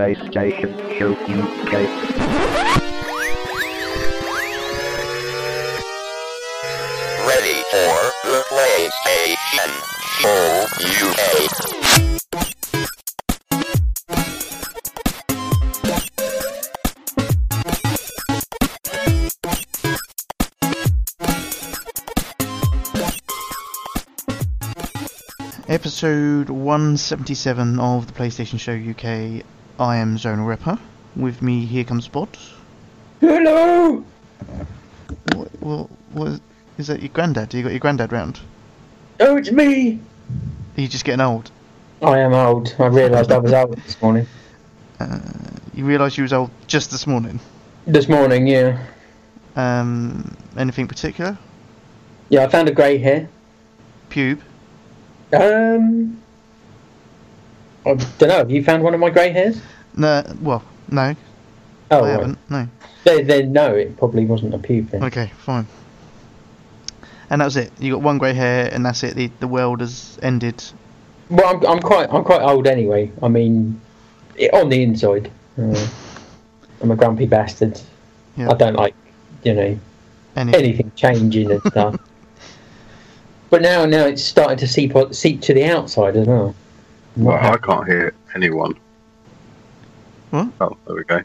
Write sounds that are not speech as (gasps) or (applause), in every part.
PlayStation Show UK. Ready for the PlayStation Show UK. Episode 177 of the PlayStation Show UK. I am Zonal Ripper. With me, here comes Spot. Hello! What, what, what is that? Your granddad? You got your granddad round? Oh, it's me! Are you just getting old? I am old. I realised I was old this morning. Uh, you realised you was old just this morning. This morning, yeah. Um, anything particular? Yeah, I found a grey hair. Pube? Um. I don't know. Have you found one of my grey hairs? No. Well, no. Oh, I right. haven't. No. Then, then no, it probably wasn't a pube then. Okay, fine. And that was it. You got one grey hair, and that's it. The the world has ended. Well, I'm, I'm quite I'm quite old anyway. I mean, it, on the inside, uh, (laughs) I'm a grumpy bastard. Yeah. I don't like, you know, Any, anything changing and (laughs) stuff. But now, now it's starting to seep seep to the outside as well. I'm Well, I can't hear anyone. What? Oh, there we go.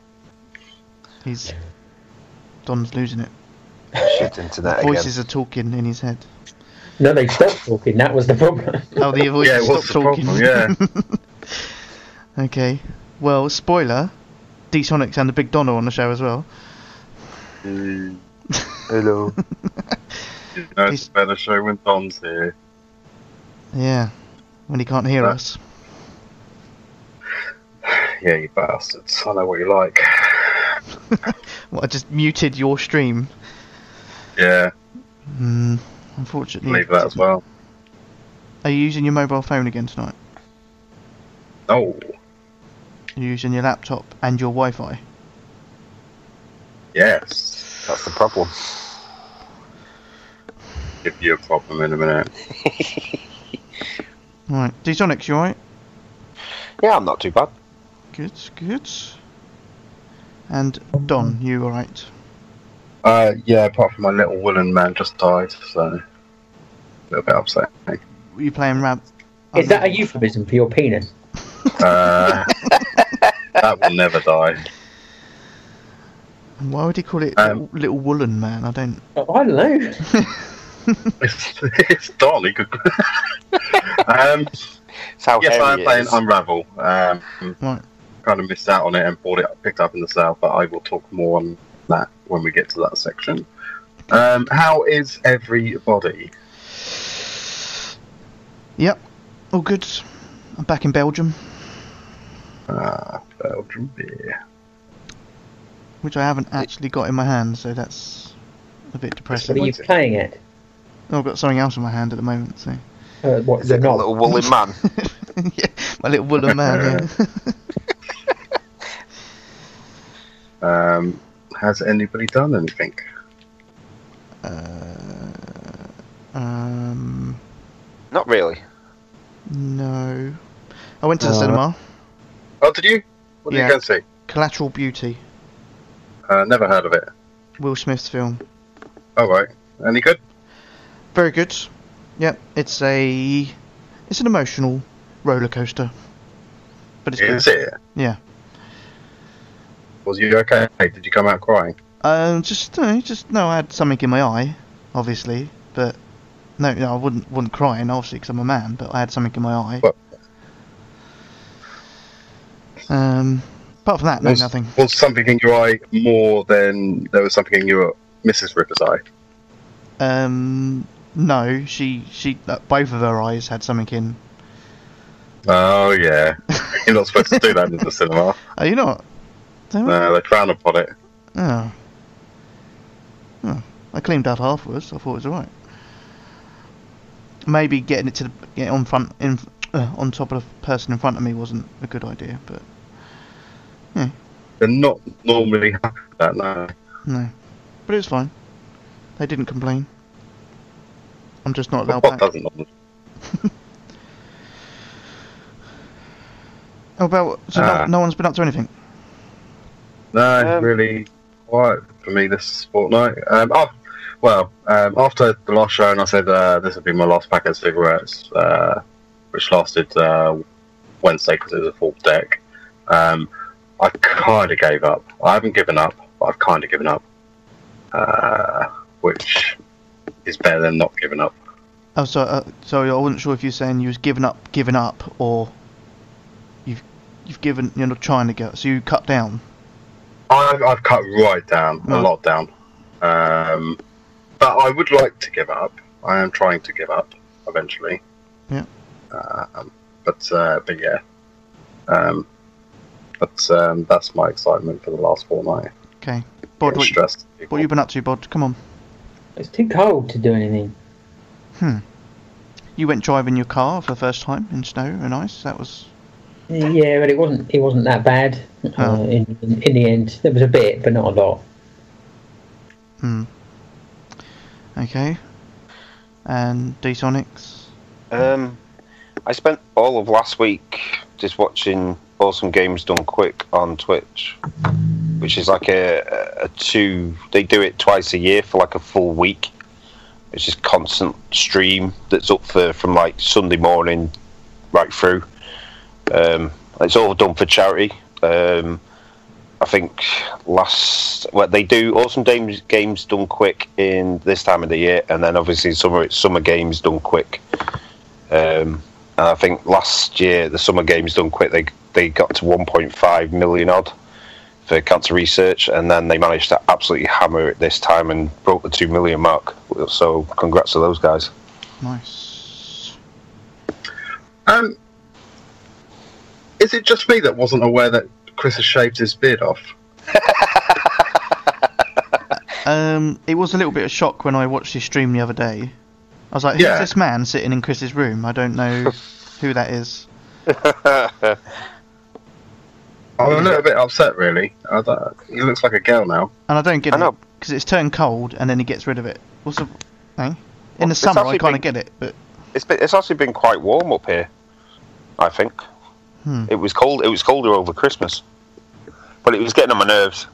He's Don's losing it. Shit internet again. Voices are talking in his head. No, they stopped talking. That was the problem. Oh, the voices Yeah, stopped the talking. problem? (laughs) okay. Well, spoiler. D Sonic's and the Big Donna on the show as well. Mm, Hello. (laughs) you know, He's- it's a better show when Don's here. Yeah. When he can't hear Uh, us. (sighs) Yeah, you bastards. I know what you like. (laughs) Well, I just muted your stream. Yeah, Hmm. Unfortunately. leave that as well. Are you using your mobile phone again tonight? Oh, You're using your laptop and your Wi-Fi. yes. That's the problem. Give you a problem in a minute. (laughs) Right. D Sonic's you alright? Yeah, I'm not too bad. Good, good. And Don, you alright? Uh, yeah, apart from my little woolen man just died, so a little bit upset. Were you playing Rab? Is that a euphemism for your penis? (laughs) Uh, that will never die. (laughs) Why would he call it Um, little, little woolen man? I don't. I don't know. (laughs) It's, it's Don. He could. um, yes, I'm playing is. Unravel. Um, Right. Kind of missed out on it and bought it picked up in the sale, but I will talk more on that when we get to that section. Um, how is everybody? Yep. All good. I'm back in Belgium, Ah, Belgium beer. which I haven't actually got in my hand, so that's a bit What depressing. are you playing it? Oh, I've got something else in my hand at the moment, so. Uh, what, Is the it a little woolly man? (laughs) yeah, (laughs) my little woolen man. Yeah. (laughs) Um, has anybody done anything? uh, um, Not really. no. I went to the Uh, cinema. Oh, did you? What did Yeah. you go and see? Collateral Beauty, Uh, never heard of it. Will Smith's film. Oh, right. Any good? Very good. Yep, it's a it's an emotional roller coaster, but it's Is good. it? Yeah. Was you okay? Did you come out crying? Um, just no, just no. I had something in my eye, obviously, but no, no I wouldn't wouldn't cry, and obviously because I'm a man, but I had something in my eye. What? Um, apart from that, no, was, nothing. Was something in your eye more than there was something in your Mrs. Ripper's eye? Um, no, she she uh, both of her eyes had something in. Oh, yeah. You're not supposed to do that in the cinema. (laughs) Are you not? No, they frown upon it. Oh. Oh. I cleaned up afterwards. I thought it was alright. Maybe getting it to the get on front in uh, on top of the person in front of me wasn't a good idea, but yeah. They're not normally happy with that, no. no. But it was fine. They didn't complain. I'm just not allowed back. doesn't (laughs) normally? How about so Ah. no, no one's been up to anything? No, Um, really quiet for me this fortnight. Um, oh, well, um, after the last show, and I said uh, this would be my last pack of cigarettes, uh, which lasted uh, Wednesday because it was a full deck. Um, I kind of gave up. I haven't given up, but I've kind of given up, uh, which is better than not giving up. Oh, so uh, sorry, I wasn't sure if you're saying you was giving up, giving up, or you've you've given you're not trying to go. So you cut down. I've, I've cut right down, a lot down. Um, but I would like to give up. I am trying to give up eventually. Yeah. Um, but uh, but yeah. Um, but um, that's my excitement for the last fortnight. Okay, Bod, Getting what, stressed. what you been up to, Bod? Come on. It's too cold to do anything. Hmm. You went driving your car for the first time in snow and ice. That was Yeah, but it wasn't. It wasn't that bad. Uh, Oh. in, in in the end, there was a bit, but not a lot. hmm. Okay. And D Sonics. Um, I spent all of last week just watching Awesome Games Done Quick on Twitch, which is like a, a two. They do it twice a year for like a full week. It's just constant stream that's up for from like Sunday morning right through. Um, it's all done for charity. Um, I think last well they do awesome games games done quick in this time of the year, and then obviously summer summer games done quick. Um, and I think last year the summer games done quick they they got to 1.5 million odd for cancer research, and then they managed to absolutely hammer it this time and broke the two million mark. So congrats to those guys. Nice. Um, is it just me that wasn't aware that Chris has shaved his beard off? (laughs) Um, it was a little bit of shock when I watched his stream the other day. I was like, who's Yeah. this man sitting in Chris's room? I don't know (laughs) who that is. (laughs) I'm a little bit upset, really. I he looks like a girl now. And I don't get I it because it's turned cold and then he gets rid of it. What's the? Eh? In Well, the summer, I kind of get it, but It's been, it's actually been quite warm up here. I think Hmm. it was cold. It was colder over Christmas, but it was getting on my nerves.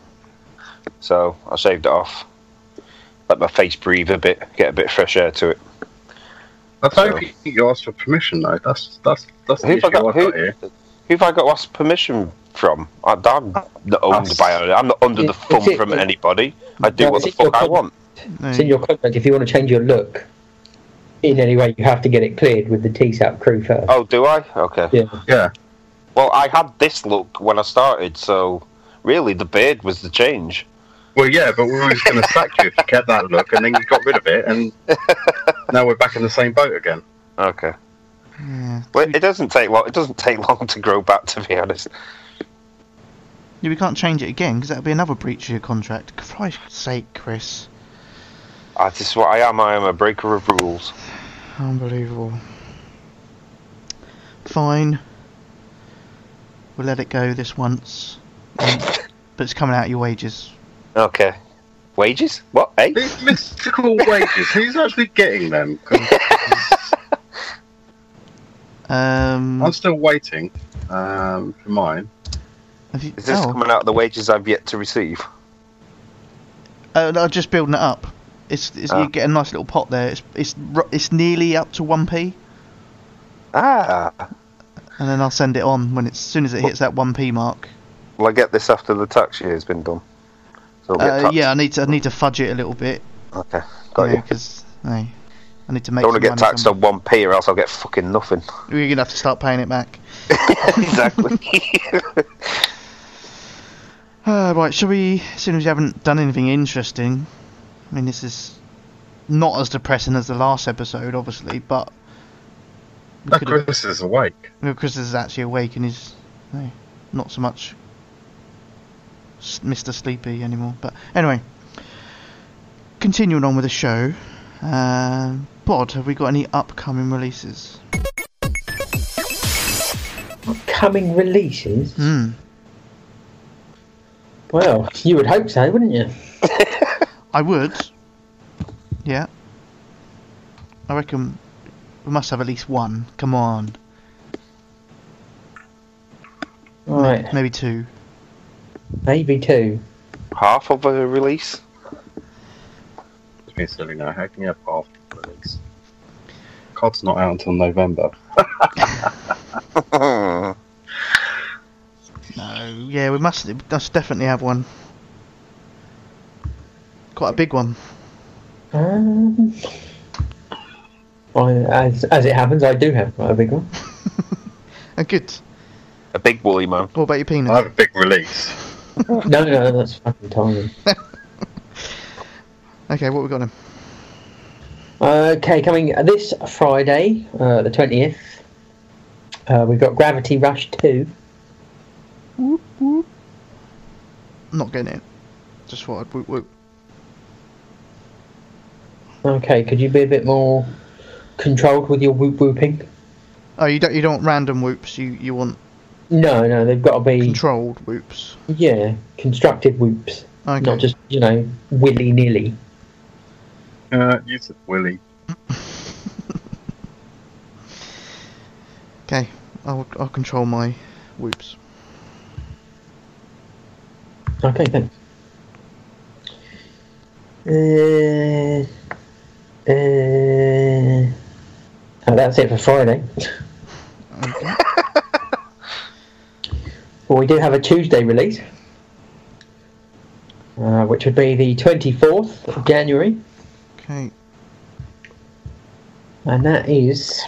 So I shaved it off. Let my face breathe a bit, get a bit of fresh air to it. I don't So- think you asked for permission, though. That's that's that's the Who've I got- I've who, here. Who have I got to ask permission from? I, I'm not owned Us. by. I'm not under the thumb it's- from it- anybody. I do No, what the it's in your fuck I con- want. It's in your contract. If you want to change your look in any way, you have to get it cleared with the TSAP crew first. Oh, do I? Okay. Yeah. Yeah. Well, I had this look when I started, so really the beard was the change. Well, yeah, but we were just going to sack you if you kept that look, and then you got rid of it, and (laughs) now we're back in the same boat again. Okay. yeah. Well, it doesn't take long. It doesn't take (laughs) long to grow back, to be honest. Yeah, we can't change it again because that'd be another breach of your contract. For Christ's sake, Chris. Ah, That's just what I am. I am a breaker of rules. Unbelievable. Fine. We'll let it go this once. Um, but it's coming out of your wages. Okay. Wages? What? Eh? These mystical wages, (laughs) who's actually getting them? Um, I'm still waiting um, for mine. have you, Is this oh, coming out of the wages I've yet to receive? uh, no, just building it up. It's, it's Ah. you get a nice little pot there. It's it's it's nearly up to one p, Ah. And then I'll send it on when it's as soon as it hits that one p mark. Will I get this after the tax year has been done? So Uh, yeah, I need to I need to fudge it a little bit. Okay. Got you. because I need to make. Don't want to get taxed on one p, or else I'll get fucking nothing. (laughs) We're gonna have to start paying it back. (laughs) exactly. (laughs) Uh, right, shall we? As soon as you haven't done anything interesting, I mean, this is not as depressing as the last episode, obviously, but we That could have, Chris is awake. Chris is actually awake and he's eh, not so much Mr. Sleepy anymore. But anyway, continuing on with the show, uh, Bod, have we got any upcoming releases? Coming releases? Hmm. Well, you would hope so, wouldn't you? (laughs) I would. Yeah. I reckon we must have at least one. Come on. Right, Maybe two. maybe two. Half of a release. It's me silly now. How can you have half of a release? COD's not out until November. (laughs) No. Yeah, we must. we must definitely have one. Quite a big one. Um, I, as as it happens, I do have quite a big one. (laughs) And good. a big woolly man. What about your penis? I have a big release. no, no, no, that's fucking tiny. (laughs) Okay, what we got then? Okay, coming this Friday, uh, the twentieth, uh, we've got Gravity Rush two. Not getting it. Just thought I'd whoop whoop. Okay, could you be a bit more controlled with your whoop whooping? Oh, you don't you don't want random whoops. You you want No, no, they've got to be controlled whoops. yeah, constructive whoops, Okay. not just you know willy nilly. Uh, you said Willy. (laughs) Okay, I'll I'll control my whoops. Okay, thanks. Uh, uh, oh, that's it for Friday. Okay. Well, we do have a Tuesday release, uh, which would be the 24th of January, okay. and that is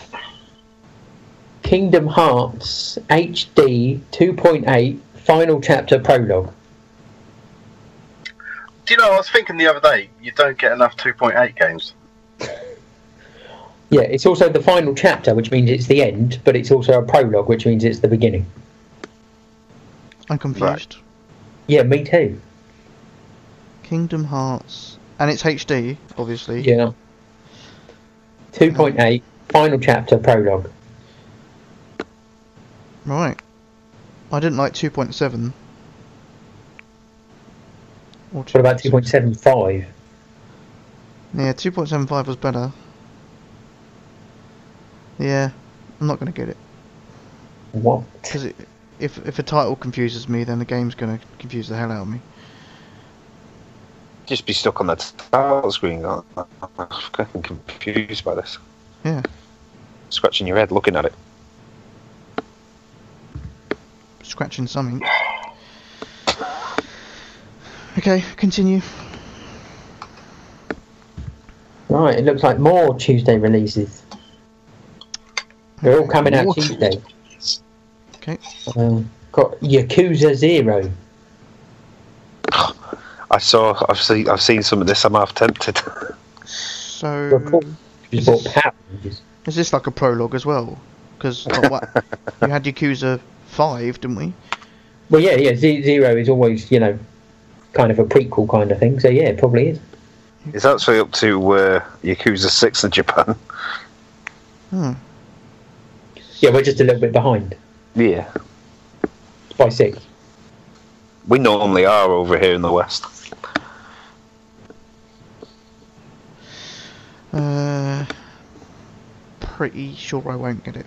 Kingdom Hearts HD 2.8 Final Chapter Prologue. Do you know, I was thinking the other day, you don't get enough 2.8 games. Yeah, it's also the final chapter, which means it's the end, but it's also a prologue, which means it's the beginning. I'm confused. Yeah, me too. Kingdom Hearts, and it's HD, obviously. Yeah. 2.8 final chapter prologue. Right. I didn't like 2.7. Or What about 2.75? Yeah, 2.75 was better. Yeah, I'm not going to get it. What? Because if, if a title confuses me, then the game's going to confuse the hell out of me. Just be stuck on that title screen. I'm fucking confused by this. Yeah. Scratching your head looking at it. Scratching something. Okay, continue. Right, it looks like more Tuesday releases. They're all coming out More Tuesday. Okay. Um, got Yakuza Zero. I saw. I've seen. I've seen some of this. I'm half tempted. So, Report. Just bought Power Rangers. is this like a prologue as well? Because (laughs) you had Yakuza 5, didn't we? Well, yeah, yeah. Z- Zero is always, you know, kind of a prequel kind of thing. So yeah, it probably is. It's actually up to uh, Yakuza Six in Japan. Hmm. Yeah, we're just a little bit behind Yeah, by six. we normally are over here in the west. Uh, pretty sure I won't get it.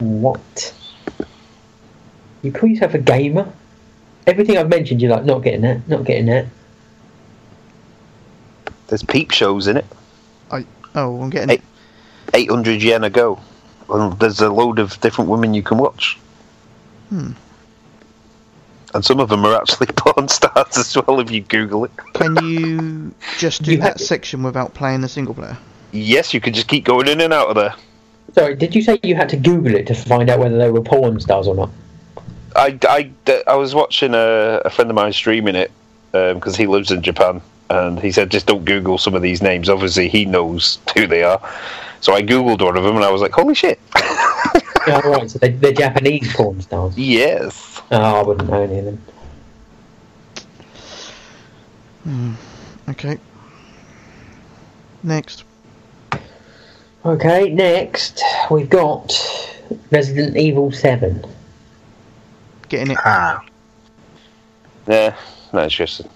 What? You call yourself a gamer? Everything I've mentioned, you're like, not getting that, not getting that. There's peep shows in it. I Oh, I'm getting Hey. it. 800 yen a go. And there's a load of different women you can watch. Hmm. And some of them are actually (laughs) porn stars as well if you Google it. Can you just do You that have- section without playing the single player? Yes, you can just keep going in and out of there. Sorry, did you say you had to Google it to find out whether they were porn stars or not? I, I, I was watching a, a friend of mine streaming it because he lives in Japan, and he said just don't Google some of these names. Obviously, he knows who they are. So I googled one of them, and I was like, "Holy shit!" (laughs) oh, right, so they, they're Japanese porn stars. yes. Oh, I wouldn't know any of them. Hmm. Okay. Next. Okay, next we've got Resident Evil 7. Getting it. Ah. Yeah, not interested.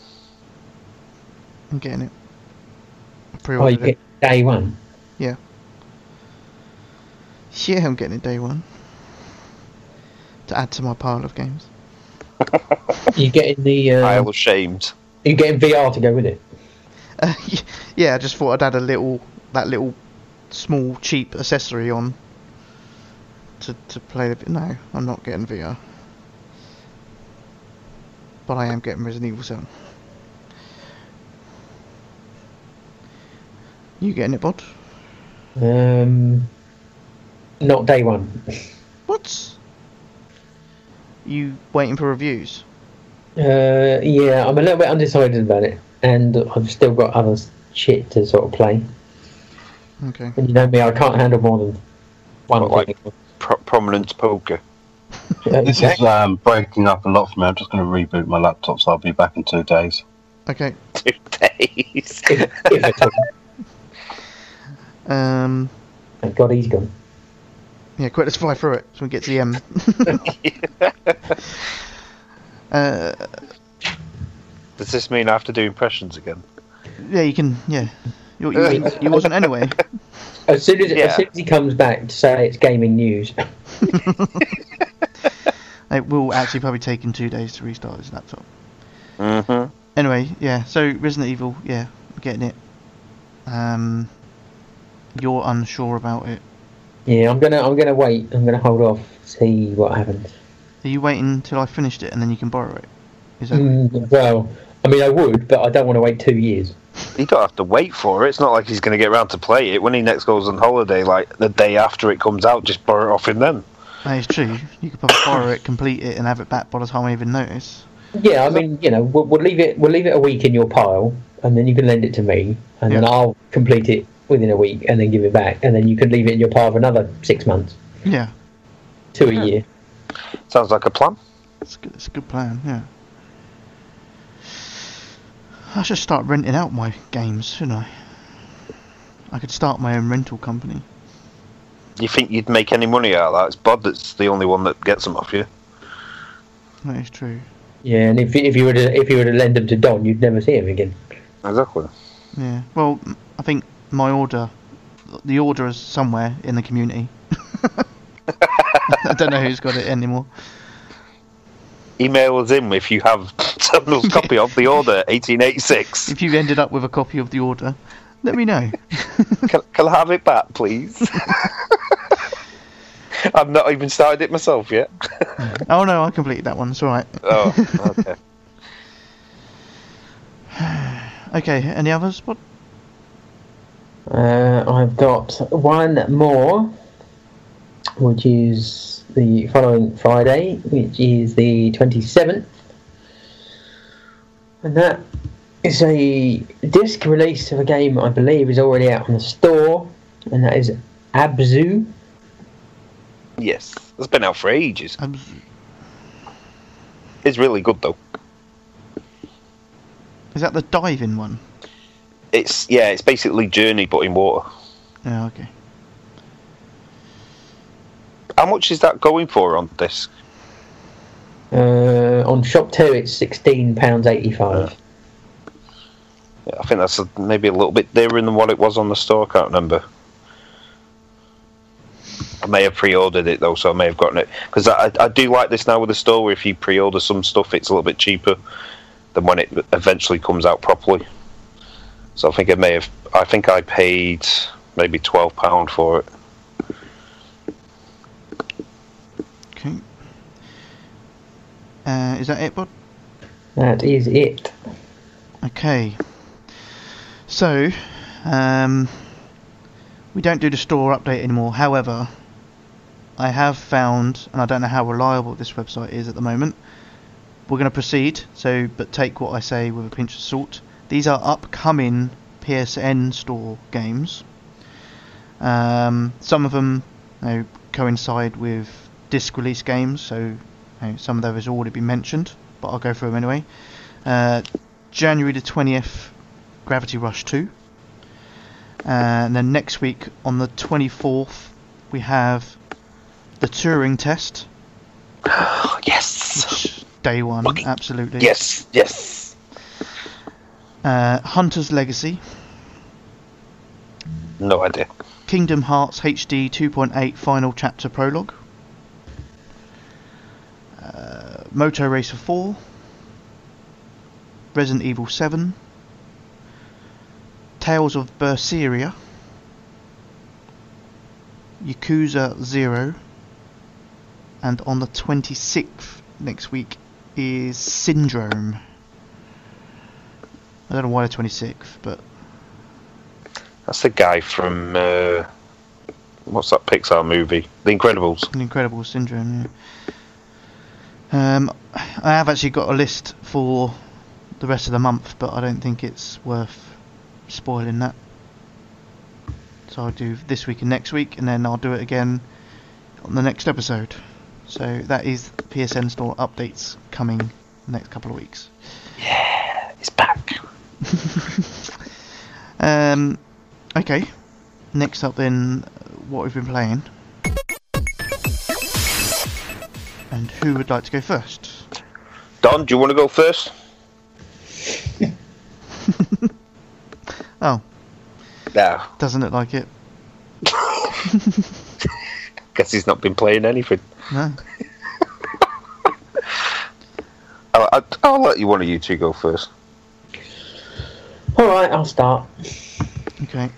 I'm getting it. I Oh, you get day one. Yeah, I'm getting it day one. to add to my pile of games. (laughs) You getting the Isle uh, of Shames. you getting VR to go with it? Uh, yeah, I just thought I'd add a little that little small cheap accessory on to to play the. No, I'm not getting VR, but I am getting Resident Evil 7. You getting it, Bod? Um, not day one. What? You waiting for reviews? Uh, yeah, I'm a little bit undecided about it, and I've still got other shit to sort of play. Okay. And you know me, I can't handle more than one What, thing. Pro- prominence poker. (laughs) This is um, breaking up a lot for me. I'm just going to reboot my laptop, so I'll be back in two days. Okay. (laughs) Two days. if, if at all. (laughs) Um. Thank God he's gone. Yeah, quick, let's fly through it so we get to the end. (laughs) uh, Does this mean I have to do impressions again? yeah, you can. Yeah, you, you, you wasn't anyway. (laughs) As soon as, Yeah. as soon as he comes back to say it's gaming news, (laughs) It will actually probably take him two days to restart his laptop. Mm-hmm. Anyway, yeah. So Resident Evil, yeah, I'm getting it. Um, you're unsure about it. Yeah, I'm gonna I'm gonna wait. I'm gonna hold off, see what happens. Are you waiting until I finished it and then you can borrow it? Is that? Mm, well, I mean, I would, but I don't want to wait two years. (laughs) You don't have to wait for it. It's not like he's going to get around to play it. When he next goes on holiday, like the day after it comes out, just borrow it off him then. That is true. You could probably borrow it, complete it, and have it back by the time I even notice. Yeah, I mean, you know, we'll, we'll leave it. We'll leave it a week in your pile, and then you can lend it to me, and then I'll complete it within a week, and then give it back, and then you can leave it in your pile for another six months Yeah, to a year. Sounds like a plan. it's a good, it's a good plan. Yeah. I should start renting out my games, shouldn't I? I could start my own rental company. You think you'd make any money out of that? It's Bod that's the only one that gets them off you. That is true. Yeah, and if if you were to if you were to lend them to Don, you'd never see him again. Exactly. Yeah. Well, I think my order, the order is somewhere in the community. (laughs) I don't know who's got it anymore. Email us in if you have (laughs) Terminal's copy of the order (laughs) 1886. If you've ended up with a copy of the order, let me know. Can, can I have it back, please? I've not even started it myself yet. oh no, I completed that one. It's all right. Oh, okay. (sighs) Okay. Any others? What? Uh, I've got one more, which is the following Friday, which is the 27th. And that is a disc release of a game I believe is already out on the store, and that is Abzu. Yes, it's been out for ages. Um, It's really good though. is that the diving one? It's yeah, it's basically Journey but in water. Yeah. Okay. How much is that going for on disc? Uh, on ShopTo, it's £16.85. Yeah, I think that's a, maybe a little bit dearer than what it was on the store. I can't remember. I may have pre-ordered it though, so I may have gotten it because I, I do like this now with the store. Where if you pre-order some stuff, it's a little bit cheaper than when it eventually comes out properly. So I think I may have. I think I paid maybe twelve pound for it. Okay. Uh, is that it, bud? That is it. Okay. So, um, we don't do the store update anymore. However, I have found, and I don't know how reliable this website is at the moment. We're going to proceed. So, but take what I say with a pinch of salt. These are upcoming PSN store games. Um, some of them you know, coincide with disc release games, so you know, some of those have already been mentioned, but I'll go through them anyway. Uh, January the 20th, Gravity Rush 2. And then next week, on the 24th, we have the Turing Test, (gasps) yes, day one, Fucking- absolutely. yes, yes. Uh, Hunter's Legacy, No idea. Kingdom Hearts HD 2.8 Final Chapter Prologue, Moto Racer 4, Resident Evil 7, Tales of Berseria, Yakuza 0, and on the 26th next week is Syndrome. I don't know why the 26th, but That's the guy from uh, what's that Pixar movie? The Incredibles. an incredible syndrome. Yeah. Um, I have actually got a list for the rest of the month, but I don't think it's worth spoiling that. So I'll do this week and next week, and then I'll do it again on the next episode. So that is PSN Store updates coming next couple of weeks. Yeah, it's back. (laughs) Um, okay. Next up, then, what we've been playing. And who would like to go first? Don, do you want to go first? (laughs) Oh, No. doesn't look like it. (laughs) Guess he's not been playing anything. No. I'll, I'll, I'll let you one of you two go first. All right, I'll start. Okay.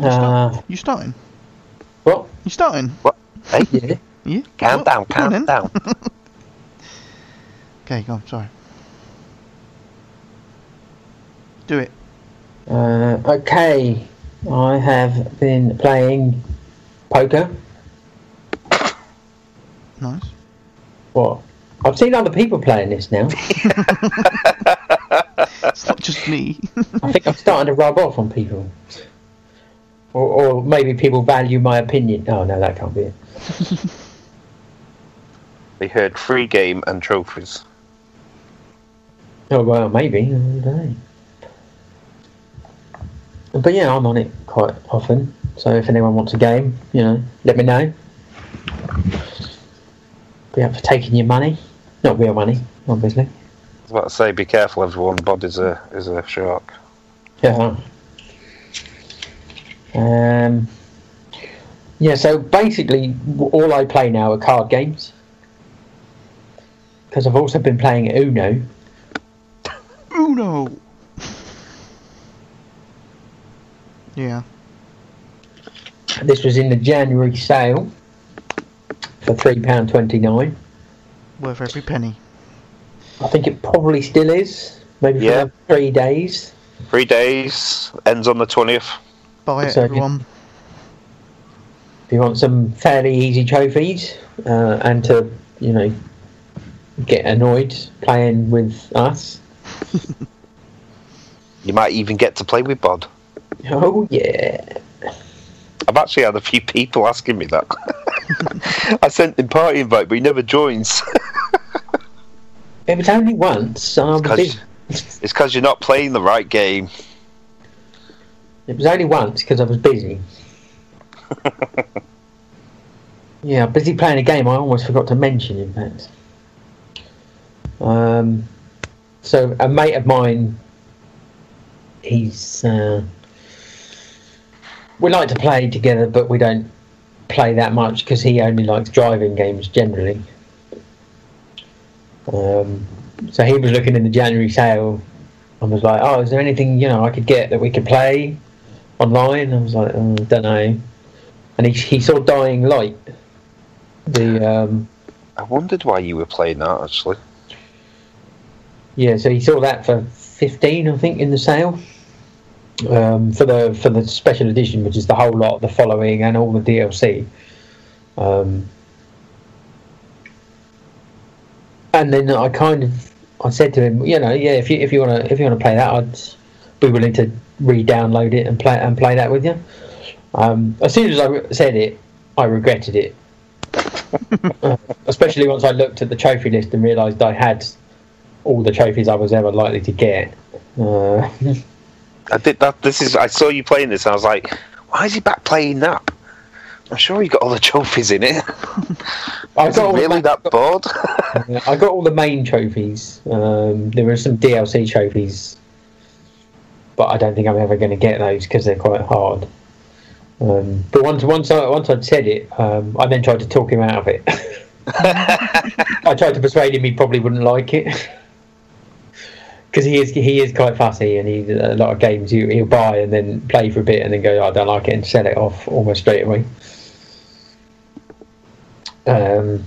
Uh, You starting? what? You starting? What? Hey, Yeah. (laughs) Yeah. calm Well, down, go on calm down. (laughs) Okay, go on. Sorry. Do it. Uh, okay, I have been playing poker. Nice. What? I've seen other people playing this now. (laughs) It's not just me. I think I'm starting to rub off on people. Or, or maybe people value my opinion. Oh, no, that can't be it. (laughs) They heard free game and trophies. Oh, well, maybe. I don't know. But yeah, I'm on it quite often. So if anyone wants a game, you know, let me know. Be up for taking your money. Not real money, obviously. I was about to say, be careful, everyone. Bod is a is a shark. Yeah. Um. Yeah. So basically, all I play now are card games. Because I've also been playing Uno. Uno. Yeah. This was in the January sale for three pound twenty nine. Worth every penny. I think it probably still is. Maybe for Yeah. another three days. Three days ends on the twentieth. Buy it, So- everyone. If you want some fairly easy trophies uh, and to, you know, get annoyed playing with us. (laughs) You might even get to play with Bod. Oh yeah. I've actually had a few people asking me that. (laughs) I sent him party invite, but he never joins. (laughs) It was only once. and I was it's because you're not playing the right game. (laughs) It was only once because I was busy. (laughs) yeah, busy playing a game I almost forgot to mention, in fact. Um, so, a mate of mine, he's. Uh, we like to play together, but we don't play that much because he only likes driving games generally. Um, so, he was looking in the January sale and was like, "Oh, is there anything you know I could get that we could play?" online. I was like, oh, I don't know. And he, he saw Dying Light. The um, I wondered why you were playing that actually. yeah, so he saw that for fifteen, I think, in the sale. Um, for the for the special edition, which is the whole lot, the following, and all the DLC. Um, and then I kind of I said to him, you know, yeah, if you if you wanna if you wanna play that, I'd be willing to re-download it and play and play that with you. Um, as soon as I re- said it, I regretted it. (laughs) Uh, especially once I looked at the trophy list and realised I had all the trophies I was ever likely to get. Uh, (laughs) I did that. This is. I saw you playing this, and I was like, "Why is he back playing that?" I'm sure he got all the trophies in it. (laughs) I got all the really ma- that bored? I got all the main trophies. Um, there were some DLC trophies, but I don't think I'm ever going to get those because they're quite hard. Um, but once once I once I'd said it, um, I then tried to talk him out of it. (laughs) I tried to persuade him he probably wouldn't like it (laughs) because he is he is quite fussy and he a lot of games he, he'll buy and then play for a bit and then go "Oh, I don't like it and sell it off almost straight away. Um,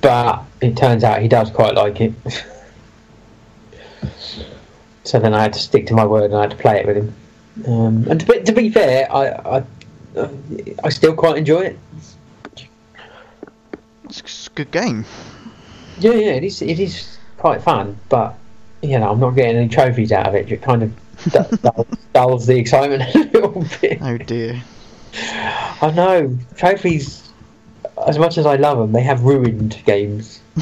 but it turns out he does quite like it. (laughs) so then I had to stick to my word and I had to play it with him. Um, and to be, to be fair, I, I I still quite enjoy it. It's, a good game. Yeah, yeah, it is. It is quite fun, but you know, I'm not getting any trophies out of it. It kind of du- (laughs) dulls, dulls the excitement a little bit. Oh dear. I know trophies. As much as I love them, they have ruined games (laughs)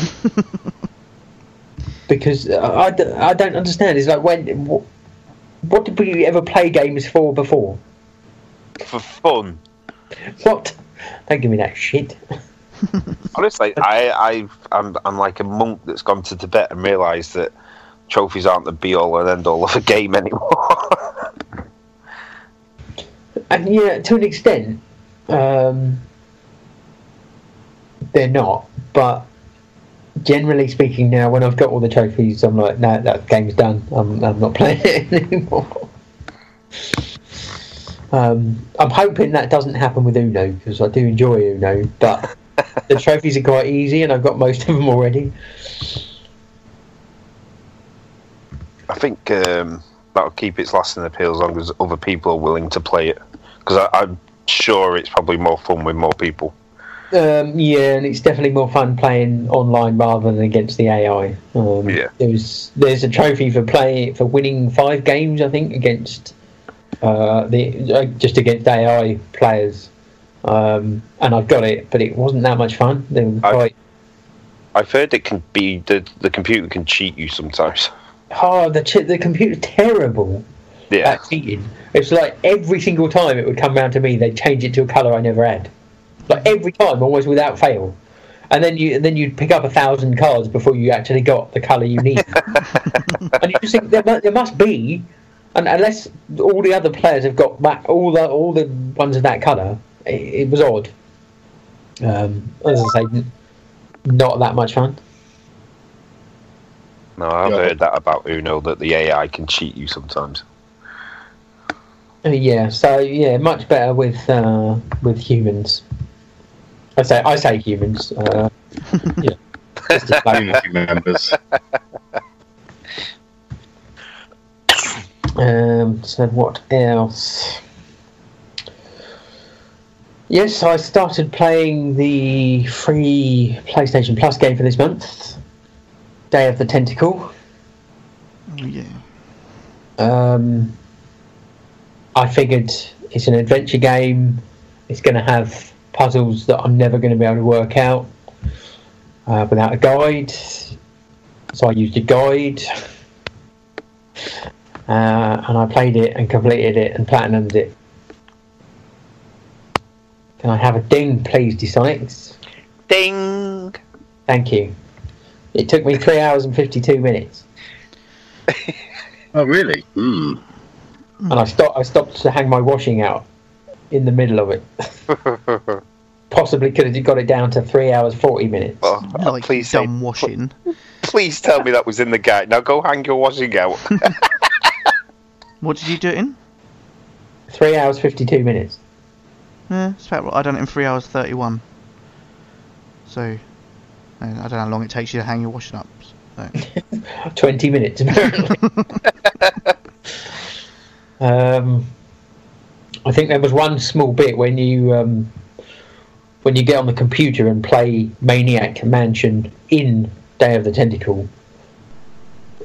because I I don't understand. It's like when what, what did we ever play games for before? For fun. What? Don't give me that shit. (laughs) Honestly, I, I, I'm, I'm like a monk that's gone to Tibet and realised that trophies aren't the be all and end all of a game anymore. (laughs) And yeah, to an extent, um, they're not. But generally speaking, now when I've got all the trophies, I'm like, no, that game's done. I'm, I'm not (laughs) playing it anymore. Um, I'm hoping that doesn't happen with Uno because I do enjoy Uno, but (laughs) the trophies are quite easy and I've got most of them already. I think um, that'll keep its lasting appeal as long as other people are willing to play it. Because I'm sure it's probably more fun with more people. Um, yeah, and it's definitely more fun playing online rather than against the AI. Um, Yeah. There's there's a trophy for playing for winning five games, I think, against uh, the uh, just against AI players. Um, and I've got it, but it wasn't that much fun. They were quite I've heard it can be the the computer can cheat you sometimes. oh the ch- the computer's terrible Yeah, at cheating. It's like every single time it would come round to me, they'd change it to a colour I never had. Like every time, almost without fail. And then you and then you'd pick up a thousand cards before you actually got the colour you need. (laughs) and you just think there, there must be, and unless all the other players have got back all the all the ones of that colour, it, it was odd. Um, as I say, not that much fun. no, I've Yeah. heard that about Uno that the AI can cheat you sometimes. Uh, yeah, so yeah, much better with uh, with humans. I say I say humans. Uh, (laughs) you know, just to clarify. Community members. (coughs) Um, so what else? Yes, I started playing the free PlayStation Plus game for this month, Day of the Tentacle. Oh yeah. Um, I figured it's an adventure game. It's going to have puzzles that I'm never going to be able to work out uh, without a guide. So I used a guide. Uh, and I played it and completed it and platinumed it. Can I have a ding, please, Dsonics? Ding! Thank you. It took me three hours and 52 minutes. (laughs) Oh, really? Hmm. and I stopped. I stopped to hang my washing out in the middle of it. (laughs) Possibly could have got it down to three hours forty minutes. Oh, oh, like please say, washing. (laughs) please tell me that was in the guide. Now go hang your washing out. (laughs) What did you do it in? Three hours fifty-two minutes. Yeah, it's about. I done it in three hours thirty-one. So, I don't know how long it takes you to hang your washing up. So. Twenty minutes apparently. um, I think there was one small bit when you um, when you get on the computer and play Maniac Mansion in Day of the Tentacle.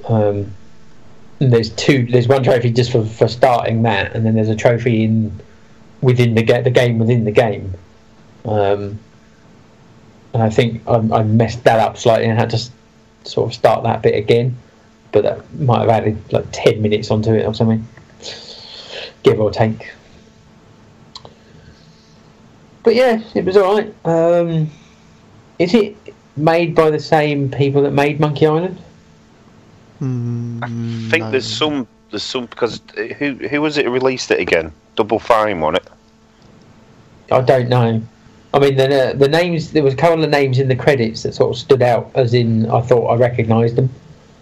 Um, there's two. There's one trophy just for, for starting that, and then there's a trophy in within the ga- the game within the game. Um, and I think I, I messed that up slightly and had to s- sort of start that bit again. But that might have added like ten minutes onto it or something, give or take. But yeah, it was alright. Um, is it made by the same people that made Monkey Island? Hmm, I think no. there's some, there's some because uh, who who was it who released it again? Double Fine, wasn't it? I don't know. I mean, the the names. There was a couple of names in the credits that sort of stood out, as in I thought I recognised them.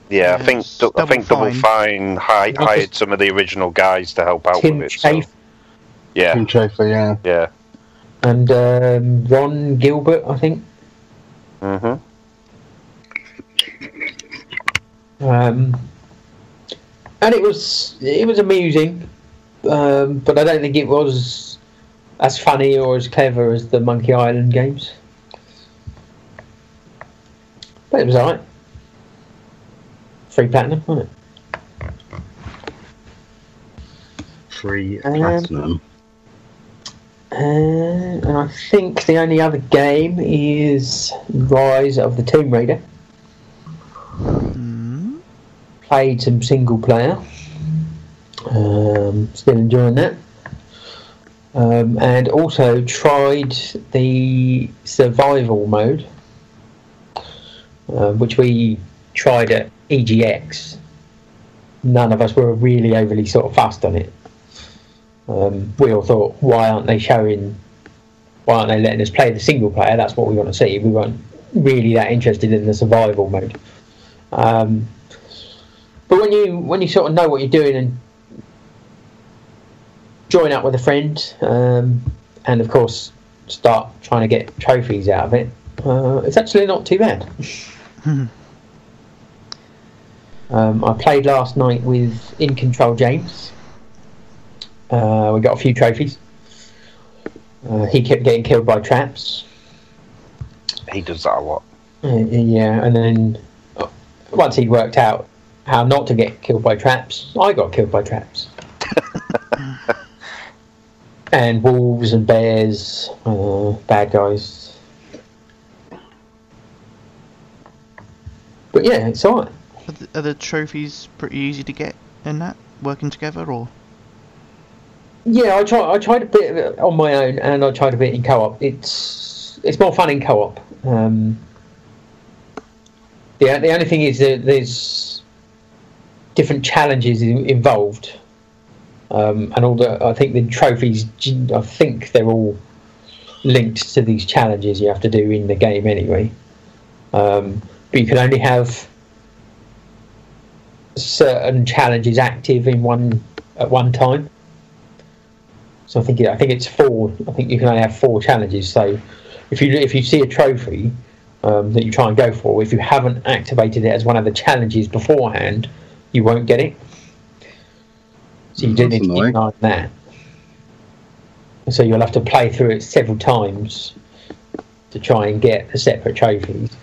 Yeah, I think it's I Double think Double Fine. Fine hi- hired some of the original guys to help out Tim with it. So, yeah, Tim Schafer, yeah. yeah. And um, Ron Gilbert, I think. hmm Um, and it was it was amusing, um, but I don't think it was as funny or as clever as the Monkey Island games. But it was alright. Free platinum, wasn't it? Free Um, platinum. Uh, and I think the only other game is Rise of the Tomb Raider. Hmm. Played some single player. Um, still enjoying that. Um, and also tried the survival mode, uh, which we tried at EGX. None of us were really overly sort of fast on it. Um, we all thought, why aren't they showing? Why aren't they letting us play the single player? That's what we want to see. We weren't really that interested in the survival mode. Um, but when you when you sort of know what you're doing and join up with a friend, um, and of course start trying to get trophies out of it, uh, it's actually not too bad. (laughs) um, I played last night with In Control James. Uh, we got a few trophies. Uh, he kept getting killed by traps. He does that a lot. Uh, yeah, and then uh, once he'd worked out how not to get killed by traps, I got killed by traps. (laughs) and wolves and bears, uh, bad guys. But yeah, it's alright. Are are the trophies pretty easy to get in that working together, or Yeah, I try. I tried a bit it on my own, and I tried a bit in co-op. It's it's more fun in co-op. Um, the the only thing is that there's different challenges in, involved, um, and all the. I think the trophies. I think they're all linked to these challenges you have to do in the game anyway. Um, but you can only have certain challenges active in one at one time. So I think I think it's four. I think you can only have four challenges. So if you if you see a trophy um, that you try and go for, if you haven't activated it as one of the challenges beforehand, you won't get it. So you do That's need to keep an eye on that. So you'll have to play through it several times to try and get the separate trophies.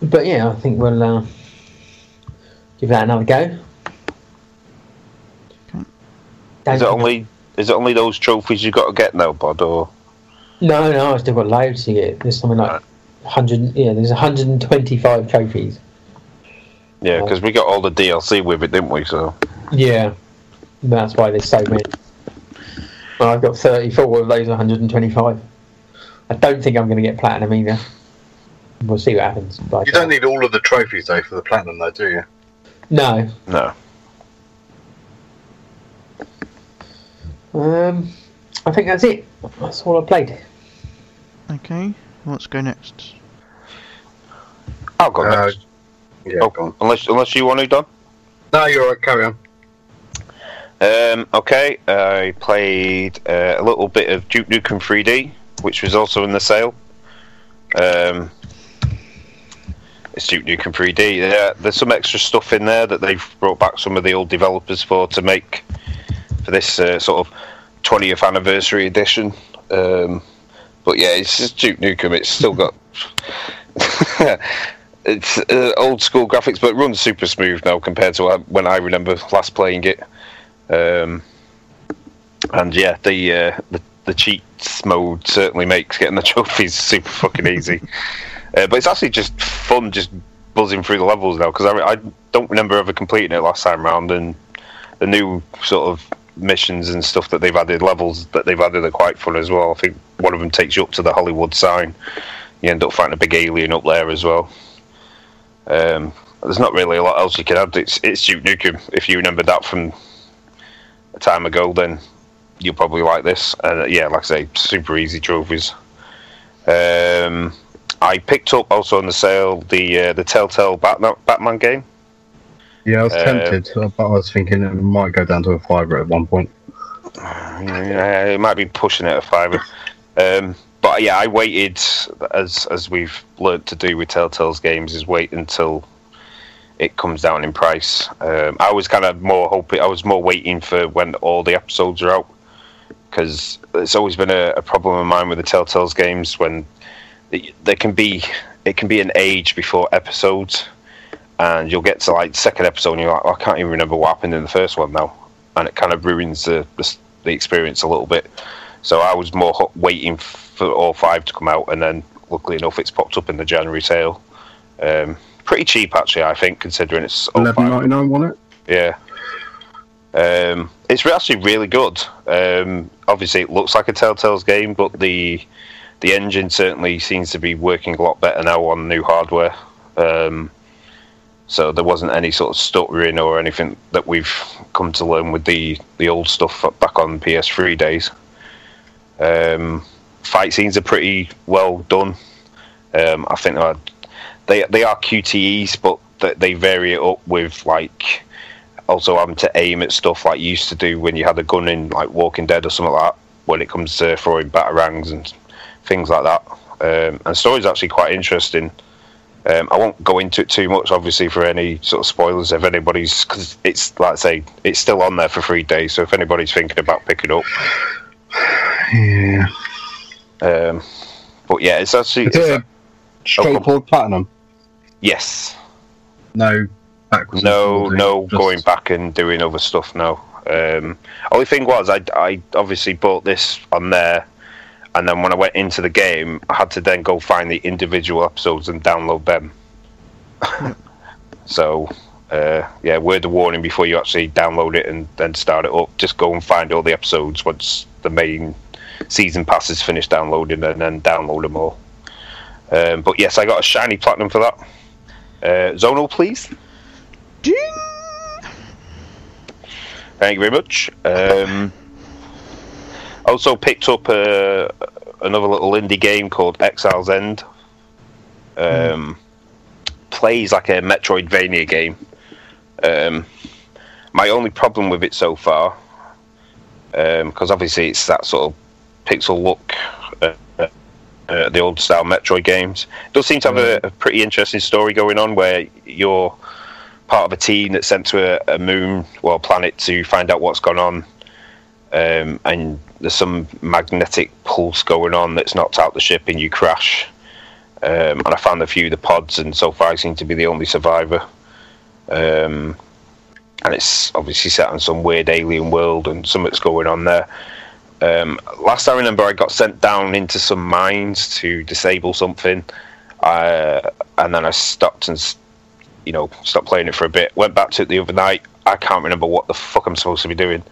But yeah, I think we'll uh, give that another go. Okay. Don't Is it think- only is it only those trophies you've got to get now, Bod? Or No, no, I've still got loads to get. There's something like 100. Yeah, there's 125 trophies. yeah, oh. because we got all the DLC with it, didn't we? So Yeah, that's why there's so many. Well, I've got 34 of those 125. I don't think I'm going to get platinum either. We'll see what happens. But You don't need all of the trophies though for the platinum though, do you? No. no. Um, I think that's it. That's all I played. okay? Let's go next. I'll go Uh, next. Yeah, Oh, go on. unless unless you want to, Don. No, you're alright, carry on. Um, okay, I played uh, a little bit of Duke Nukem 3D, which was also in the sale. Um, it's Duke Nukem 3D. Yeah, there's some extra stuff in there that they've brought back some of the old developers for to make for this uh, sort of 20th anniversary edition. Um, but yeah, it's just Duke Nukem. It's still got (laughs) it's uh, old school graphics, but runs super smooth now compared to when I remember last playing it. Um, and yeah, the, uh, the the cheats mode certainly makes getting the trophies super fucking easy. (laughs) uh, but it's actually just fun, just buzzing through the levels now because I, I don't remember ever completing it last time round, and the new sort of missions and stuff that they've added, levels that they've added are quite fun as well. I think one of them takes you up to the Hollywood sign. You end up fighting a big alien up there as well. Um, there's not really a lot else you can add. It's it's Duke Nukem if you remember that from a time ago, then you'll probably like this. Uh, yeah, like I say, super easy trophies. Um, I picked up also on the sale the uh, the Telltale Batman, Batman game. Yeah, I was Uh, tempted, but I was thinking it might go down to a fiver at one point. Yeah, it might be pushing it a fiver. Um, but yeah, I waited as as we've learnt to do with Telltale's games is wait until it comes down in price. Um, I was kind of more hoping I was more waiting for when all the episodes are out because it's always been a, a problem of mine with the Telltale's games when there can be it can be an age before episodes and you'll get to like the second episode and you're like, "Oh, I can't even remember what happened in the first one now, and it kind of ruins the the, the experience a little bit. So I was more ho- waiting for all five to come out, and then luckily enough, it's popped up in the January sale. Um, pretty cheap actually, I think, considering it's eleven ninety nine, Eleven five. ninety nine, wasn't it? Yeah. Um, it's actually really good. Um, obviously, it looks like a Telltale's game, but the the engine certainly seems to be working a lot better now on new hardware. Um, so there wasn't any sort of stuttering or anything that we've come to learn with the the old stuff back on PS3 days. Um, fight scenes are pretty well done. Um, I think they're- they they are QTEs, but they, they vary it up with like also having to aim at stuff like you used to do when you had a gun in like Walking Dead or something like that. When it comes to throwing batarangs and things like that, um, and the story's actually quite interesting. Um, I won't go into it too much, obviously, for any sort of spoilers. If anybody's, because it's like I say, it's still on there for three days. So if anybody's thinking about picking up, Yeah. um, but yeah, it's actually it's it a straightforward platinum? yes, No backwards. no, no, just- going back and doing other stuff now. Um, only thing was, I, I obviously bought this on there, and then when I went into the game, I had to then go find the individual episodes and download them. so, uh, yeah, word of warning before you actually download it and then start it up. Just go and find all the episodes once the main season pass is finished downloading, and then download them all. Um, but yes, I got a shiny platinum for that. Uh, Zonal, please. Ding! Thank you very much. Um, also picked up uh, another little indie game called Exile's End. Um, Plays like a Metroidvania game. Um, my only problem with it so far, because obviously it's that sort of pixel look, uh, uh, the old style Metroid games, It does seem to have a, a pretty interesting story going on where you're part of a team that's sent to a, a moon, well, planet to find out what's gone on. Um, and there's some magnetic pulse going on that's knocked out the ship, and you crash. Um, and I found a few of the pods, and so far I seem to be the only survivor. Um, and it's obviously set on some weird alien world, and something's going on there. Um, last I remember, I got sent down into some mines to disable something, uh, and then I stopped and you know, stopped playing it for a bit. Went back to it the other night. I can't remember what the fuck I'm supposed to be doing.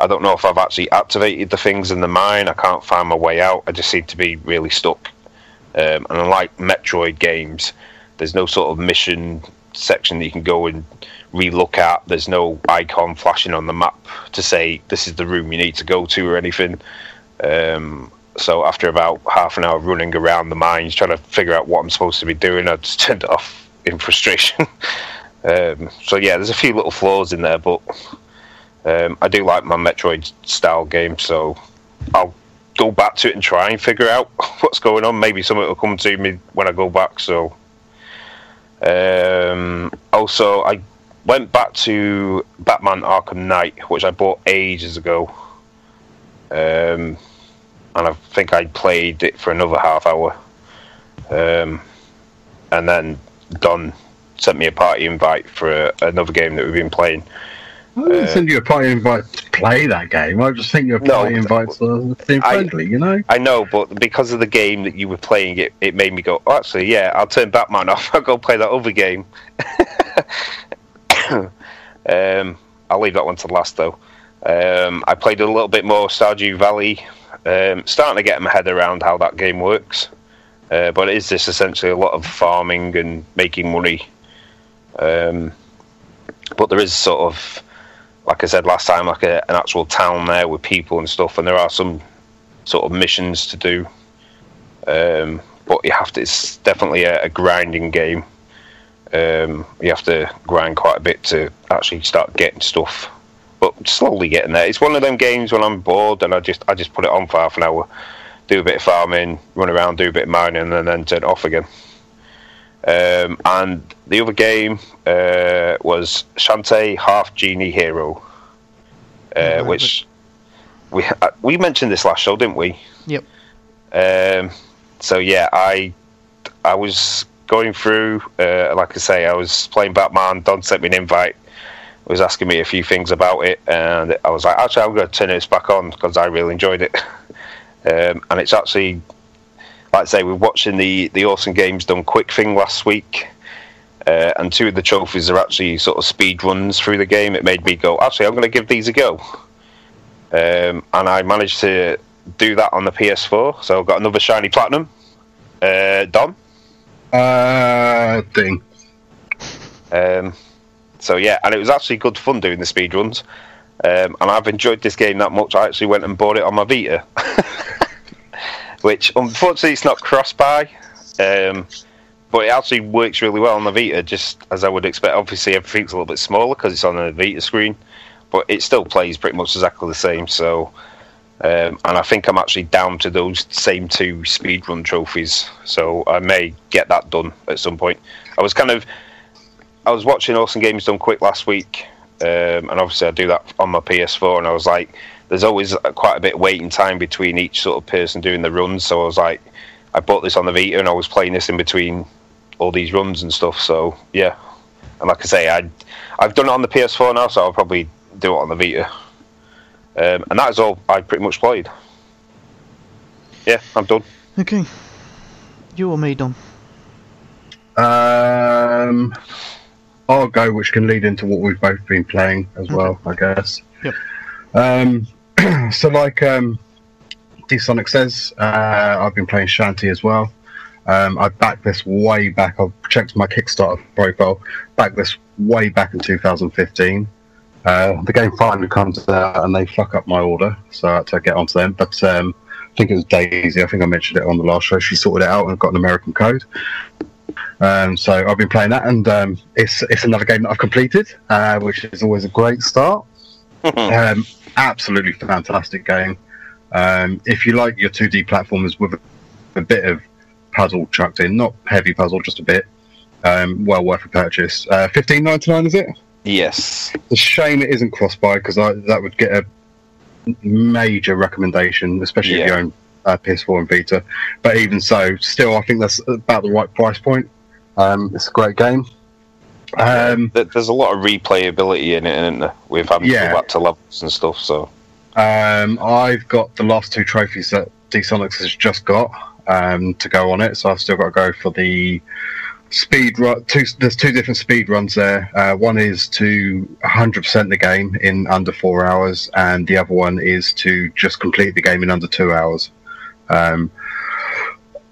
I don't know if I've actually activated the things in the mine. I can't find my way out. I just seem to be really stuck. Um, and unlike Metroid games, there's no sort of mission section that you can go and relook at. There's no icon flashing on the map to say this is the room you need to go to or anything. Um, so after about half an hour running around the mines trying to figure out what I'm supposed to be doing, I just (laughs) turned it off in frustration. (laughs) um, so yeah, there's a few little flaws in there, but um, I do like my Metroid style game, so I'll go back to it and try and figure out (laughs) what's going on. Maybe something will come to me when I go back. So um, also, I went back to Batman Arkham Knight, which I bought ages ago. Um, and I think I played it for another half hour. Um, and then Don sent me a party invite for uh, another game that we've been playing. I didn't Uh, send you a party invite to play that game. I just think you a No, party invite to being I- friendly, you know? I know, but because of the game that you were playing, it, it made me go, oh, actually, yeah, I'll turn Batman (laughs) off. I'll go play that other game. (coughs) um, I'll leave that one to last, though. Um, I played a little bit more Stardew Valley. Um, starting to get my head around how that game works. Uh, but it is just essentially a lot of farming and making money. Um, but there is sort of like I said last time, like a, an actual town there with people and stuff, and there are some sort of missions to do. Um, but you have to. It's definitely a, a grinding game. Um, you have to grind quite a bit to actually start getting stuff, but slowly getting there. It's one of them games when I'm bored and I just I just put it on for half an hour, do a bit of farming, run around, do a bit of mining, and then turn it off again. Um, and the other game uh, was Shantae Half Genie Hero, uh, which we uh, we mentioned this last show, didn't we? Yep. Um, so yeah, I I was going through, uh, like I say, I was playing Batman. Don sent me an invite. Was asking me a few things about it, and I was like, actually, I'm going to turn this back on because I really enjoyed it. (laughs) Um, and it's actually, like I say, we're watching the the Awesome Games Done Quick thing last week. Uh, and two of the trophies are actually sort of speed runs through the game. It made me go, actually, I'm going to give these a go. Um, and I managed to do that on the PS4. So I've got another shiny platinum. Uh, Don. Uh, ding. Um, so yeah, and it was actually good fun doing the speed runs. Um, and I've enjoyed this game that much. I actually went and bought it on my Vita, (laughs) which unfortunately it's not cross buy, um, but it actually works really well on the Vita, just as I would expect. Obviously, everything's a little bit smaller because it's on a Vita screen, but it still plays pretty much exactly the same. So, um, and I think I'm actually down to those same two speedrun trophies, so I may get that done at some point. I was kind of I was watching Awesome Games Done Quick last week, um, and obviously I do that on my PS4, and I was like, there's always quite a bit of waiting time between each sort of person doing the runs, so I was like, I bought this on the Vita, and I was playing this in between all these runs and stuff. So yeah, and like I say, I I've done it on the PS4 now, so I'll probably do it on the Vita, um, and that is all I pretty much played. Yeah, I'm done. Okay. You or me, Dom? Um, I'll go, which can lead into what we've both been playing as well, I guess. Yep. Um, (clears throat) so, like um, D Sonic says, uh, I've been playing Shantae as well. Um, I backed this way back. I've checked my Kickstarter profile. Backed this way back in 2015. Uh, the game finally comes out and they fuck up my order, so I had to get onto them. But um, I think it was Daisy. I think I mentioned it on the last show. She sorted it out and got an American code. Um, so I've been playing that, and um, it's it's another game that I've completed, uh, which is always a great start. (laughs) um, absolutely fantastic game. Um, if you like your 2D platformers with a, a bit of puzzle chucked in, not heavy puzzle, just a bit, um, well worth a purchase. Uh, Fifteen ninety nine is it? Yes. It's a shame it isn't cross buy because that would get a major recommendation, especially if you own uh, PS4 and Vita. But even so, still, I think that's about the right price point. Um, it's a great game. Um, There's a lot of replayability in it, isn't there? With having Yeah. to go back to levels and stuff. So um, I've got the last two trophies that D-Sonics has just got um, to go on it, so I've still got to go for the speed run. Two, there's two different speed runs there. Uh, one is to 100% the game in under four hours, and the other one is to just complete the game in under two hours. Um,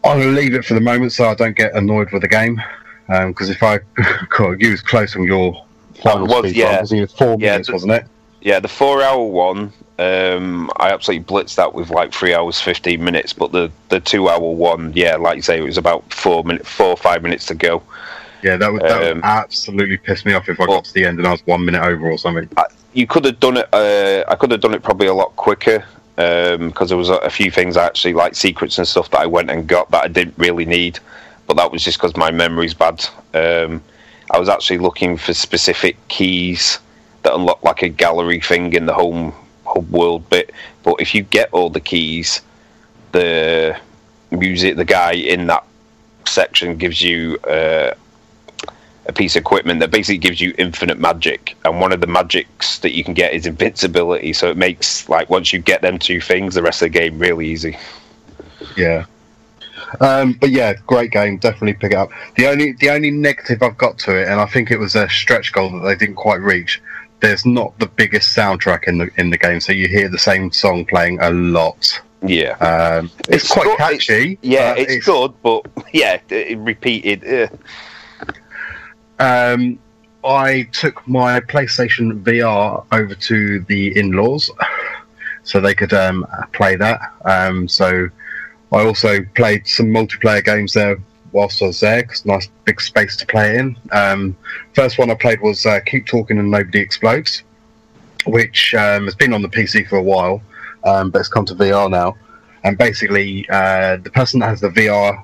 I'm going to leave it for the moment so I don't get annoyed with the game. Because if I (laughs) God, you was close on your final was, speed yeah. wasn't four Yeah, minutes, th- wasn't it? yeah, the four-hour one, um, I absolutely blitzed that with like three hours fifteen minutes. But the the two-hour one, yeah, like you say, it was about four minutes, four or five minutes to go. Yeah, that would, that would Um, absolutely piss me off if I got to the end and I was one minute over or something. You could have done it. Uh, I could have done it probably a lot quicker because there was a, a few things actually like secrets and stuff that I went and got that I didn't really need, but that was just because my memory's bad. Um, I was actually looking for specific keys that unlock like a gallery thing in the home hub world bit. But if you get all the keys, the music, the guy in that section gives you uh, a piece of equipment that basically gives you infinite magic. And one of the magics that you can get is invincibility. So it makes like once you get them two things, the rest of the game really easy. Yeah. Um, but yeah, great game. Definitely pick it up. The only the only negative I've got to it, and I think it was a stretch goal that they didn't quite reach. There's not the biggest soundtrack in the in the game, so you hear the same song playing a lot. Yeah. Um, it's, It's quite good- catchy. Yeah, but it's, good, but (laughs) yeah, it, it repeated. Uh, Um, I took my PlayStation VR over to the in-laws, so they could um, play that. Um, so I also played some multiplayer games there whilst I was there. 'cause nice big space to play in. Um, first one I played was uh, Keep Talking and Nobody Explodes, which um, has been on the PC for a while, um, but it's come to VR now. And basically, uh, the person that has the VR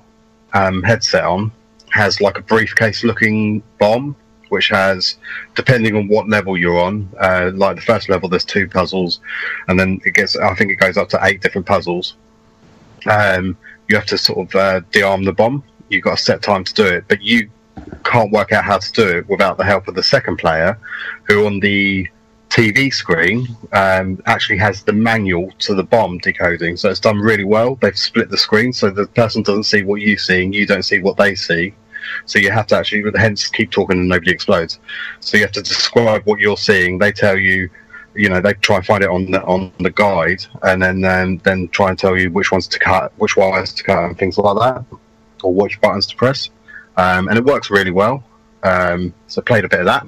um, headset on has like a briefcase-looking bomb, which has, depending on what level you're on, uh, like the first level, there's two puzzles, and then it gets, I think it goes up to eight different puzzles. Um, you have to sort of uh, de-arm the bomb. You've got a set time to do it, but you can't work out how to do it without the help of the second player, who on the TV screen um, actually has the manual to the bomb decoding. So it's done really well. They've split the screen so the person doesn't see what you see and you don't see what they see. So you have to actually, hence, keep talking and nobody explodes. So you have to describe what you're seeing. They tell you, you know, they try and find it on the on the guide, and then um, then try and tell you which ones to cut, which wires to cut, and things like that, or which buttons to press. Um, and it works really well. Um, so played a bit of that.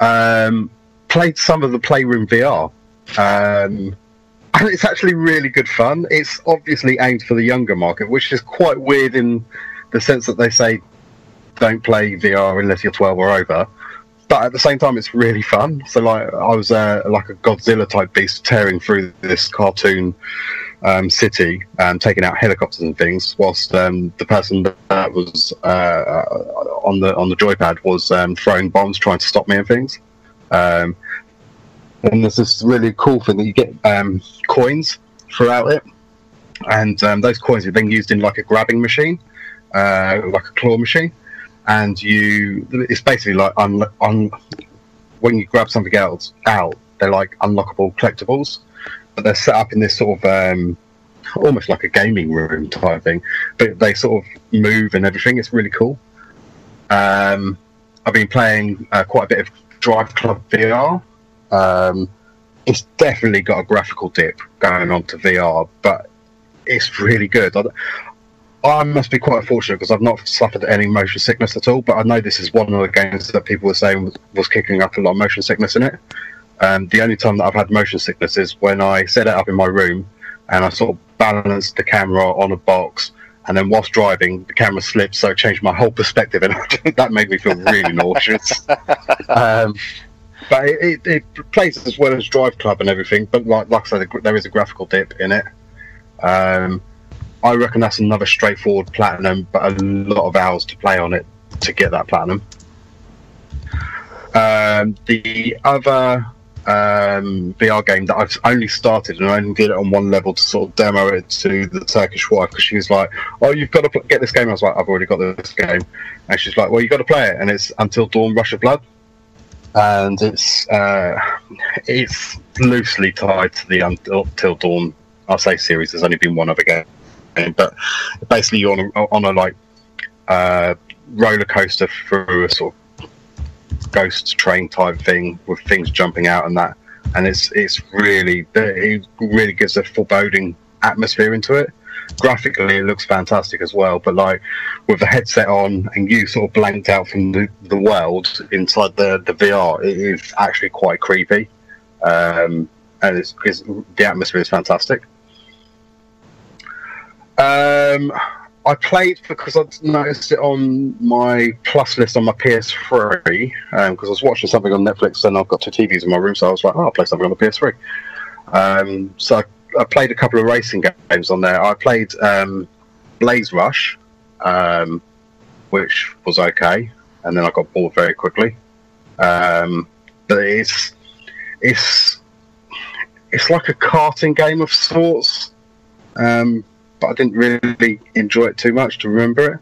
Um, played some of the Playroom VR. Um, (laughs) and it's actually really good fun. It's obviously aimed for the younger market, which is quite weird in the sense that they say don't play VR unless you're 12 or over. But at the same time, it's really fun. So, like, I was uh, like a Godzilla type beast tearing through this cartoon um, city and taking out helicopters and things, whilst um, the person that was uh, on the on the joypad was um, throwing bombs, trying to stop me and things. Um, and there's this really cool thing that you get um, coins throughout it, and those coins are then used in like a grabbing machine, uh, like a claw machine, and you it's basically like un, un, when you grab something else out, they're like unlockable collectibles, but they're set up in this sort of um, almost like a gaming room type thing, but they sort of move and everything. It's really cool. Um, I've been playing uh, quite a bit of Drive Club VR. Um, it's definitely got a graphical dip going on to VR, but it's really good. I must be quite fortunate because I've not suffered any motion sickness at all. But I know this is one of the games that people were saying was, was kicking up a lot of motion sickness in it. Um, the only time that I've had motion sickness is when I set it up in my room and I sort of balanced the camera on a box. And then whilst driving, the camera slipped, so it changed my whole perspective, and (laughs) that made me feel really nauseous. (laughs) Um, but it, it, it plays as well as Drive Club and everything. But like, like I said, there is a graphical dip in it. Um, I reckon that's another straightforward platinum, but a lot of hours to play on it to get that platinum. Um, the other um, VR game that I've only started and I only did it on one level to sort of demo it to the Turkish wife because she was like, "Oh, you've got to get this game." I was like, "I've already got this game," and she's like, "Well, you've got to play it." And it's Until Dawn: Rush of Blood, and it's uh, it's loosely tied to the Until Dawn. I'll say series. There's only been one other game, but basically you're on a, on a like uh, roller coaster through a sort of ghost train type thing with things jumping out and that, and it's it's really it really gives a foreboding atmosphere into it. Graphically, it looks fantastic as well, but like with the headset on and you sort of blanked out from the, the world inside the the VR, it is actually quite creepy, um, and it's, it's the atmosphere is fantastic. Um, I played because I noticed it on my plus list on my PS3 because um, I was watching something on Netflix and I've got two TVs in my room, so I was like, oh, I'll play something on the PS3. Um, so I, I, played a couple of racing games on there. I played um, Blaze Rush, um, which was okay, and then I got bored very quickly. Um, but it's it's it's like a karting game of sorts. Um, but I didn't really enjoy it too much to remember it.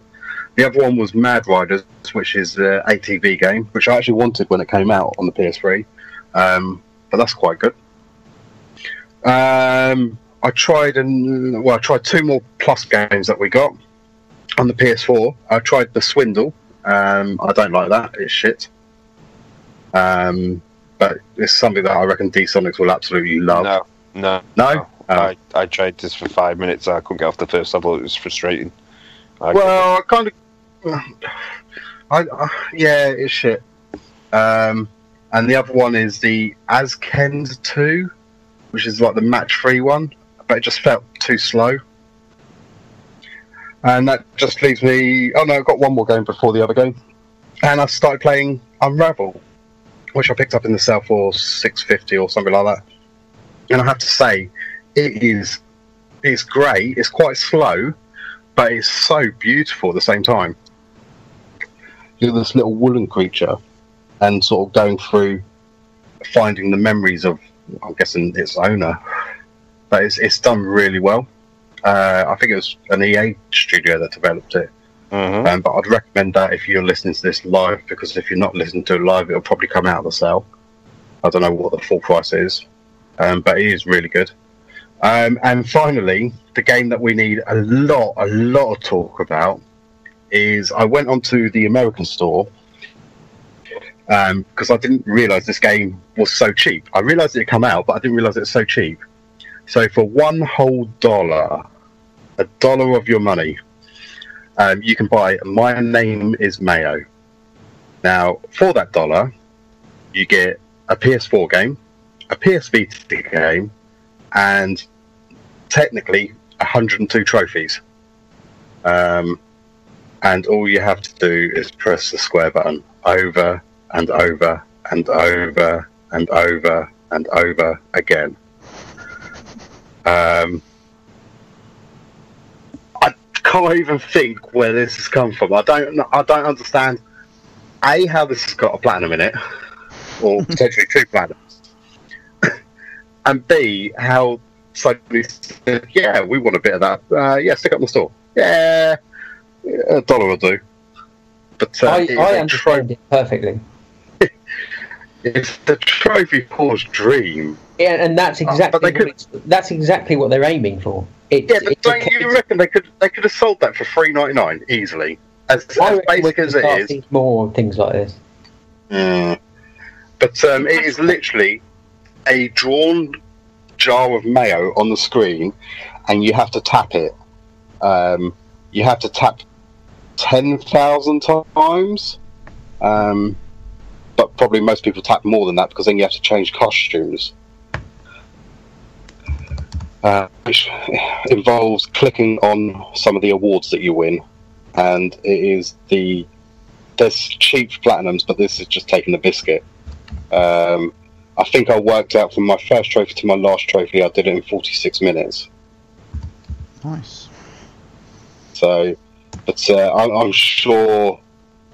The other one was Mad Riders, which is an ATV game, which I actually wanted when it came out on the PS3, um, but that's quite good. Um, I tried and well, I tried two more plus games that we got on the PS4. I tried the Swindle. Um, I don't like that; it's shit. Um, but it's something that I reckon D Sonics will absolutely love. No, no, No? Oh. I, I tried this for five minutes. I couldn't get off the first level. It was frustrating. I Well, I kind of. I, uh, yeah, it's shit. Um, and the other one is the Azkend 2, which is like the match free one, but it just felt too slow. And that just leaves me. Oh no, I've got one more game before the other game. And I started playing Unravel, which I picked up in the sale for 650 or something like that. And I have to say, it is it's great. It's quite slow, but it's so beautiful at the same time. You're this little woolen creature, and sort of going through finding the memories of, I'm guessing, its owner. But it's it's done really well. Uh, I think it was an EA studio that developed it. Mhm. Um, but I'd recommend that if you're listening to this live, because if you're not listening to it live, it'll probably come out of the sale. I don't know what the full price is, um, but it is really good. Um, and finally, the game that we need a lot, a lot of talk about is I went onto the American store because I didn't realise this game was so cheap. I realised it had come out, but I didn't realise it was so cheap. So for one whole dollar, a dollar of your money, um, you can buy My Name is Mayo. Now, for that dollar, you get a PS4 game, a PS Vita game, and technically 102 trophies. Um, and all you have to do is press the square button over and over and over and over and over again. Um, I can't even think where this has come from. I don't. I don't understand. A how this has got a platinum in it, or (laughs) potentially two platinums, and B how Sony said, "Yeah, we want a bit of that. Uh, yeah, stick up in the store. Yeah, a dollar will do." But uh, I, it's I a understand it perfectly. (laughs) it's the trophy poor's dream. Yeah, and that's but exactly they what could- that's exactly what they're aiming for. It's, Yeah, but don't you reckon they could they could have sold that for three ninety nine easily? As, I as basic as it start is, seeing more things like this. Mm. But um, it is literally a drawn jar of mayo on the screen, and you have to tap it. Um, you have to tap ten thousand times, um, but probably most people tap more than that because then you have to change costumes. Uh, which involves clicking on some of the awards that you win, and it is the there's cheap platinums, but this is just taking the biscuit. Um, I think I worked out from my first trophy to my last trophy, I did it in 46 minutes. Nice. So, but uh, I'm, I'm sure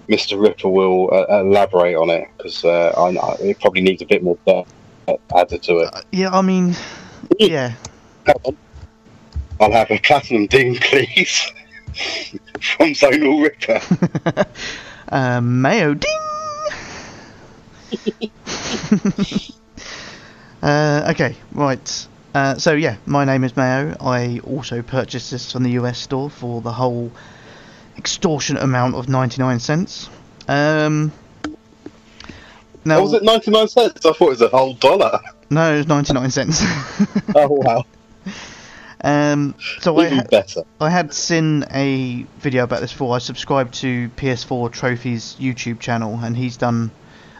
Mr. Ripper will uh, elaborate on it because uh, I, I, it probably needs a bit more added to it. Uh, yeah, I mean, yeah. I'll have a platinum ding, (laughs) please, from Zonal Ripper. um, (laughs) Mayo ding. (laughs) uh, okay, right. Uh, so yeah, my name is Mayo. I also purchased this from the US store for the whole extortionate amount of 99 cents. Um, now, was it, 99 cents? I thought it was a whole dollar. no, it was 99 cents. (laughs) Oh, wow. um, so I, Even ha- better. I had seen a video about this before. I subscribed to PS4 Trophies YouTube channel, and he's done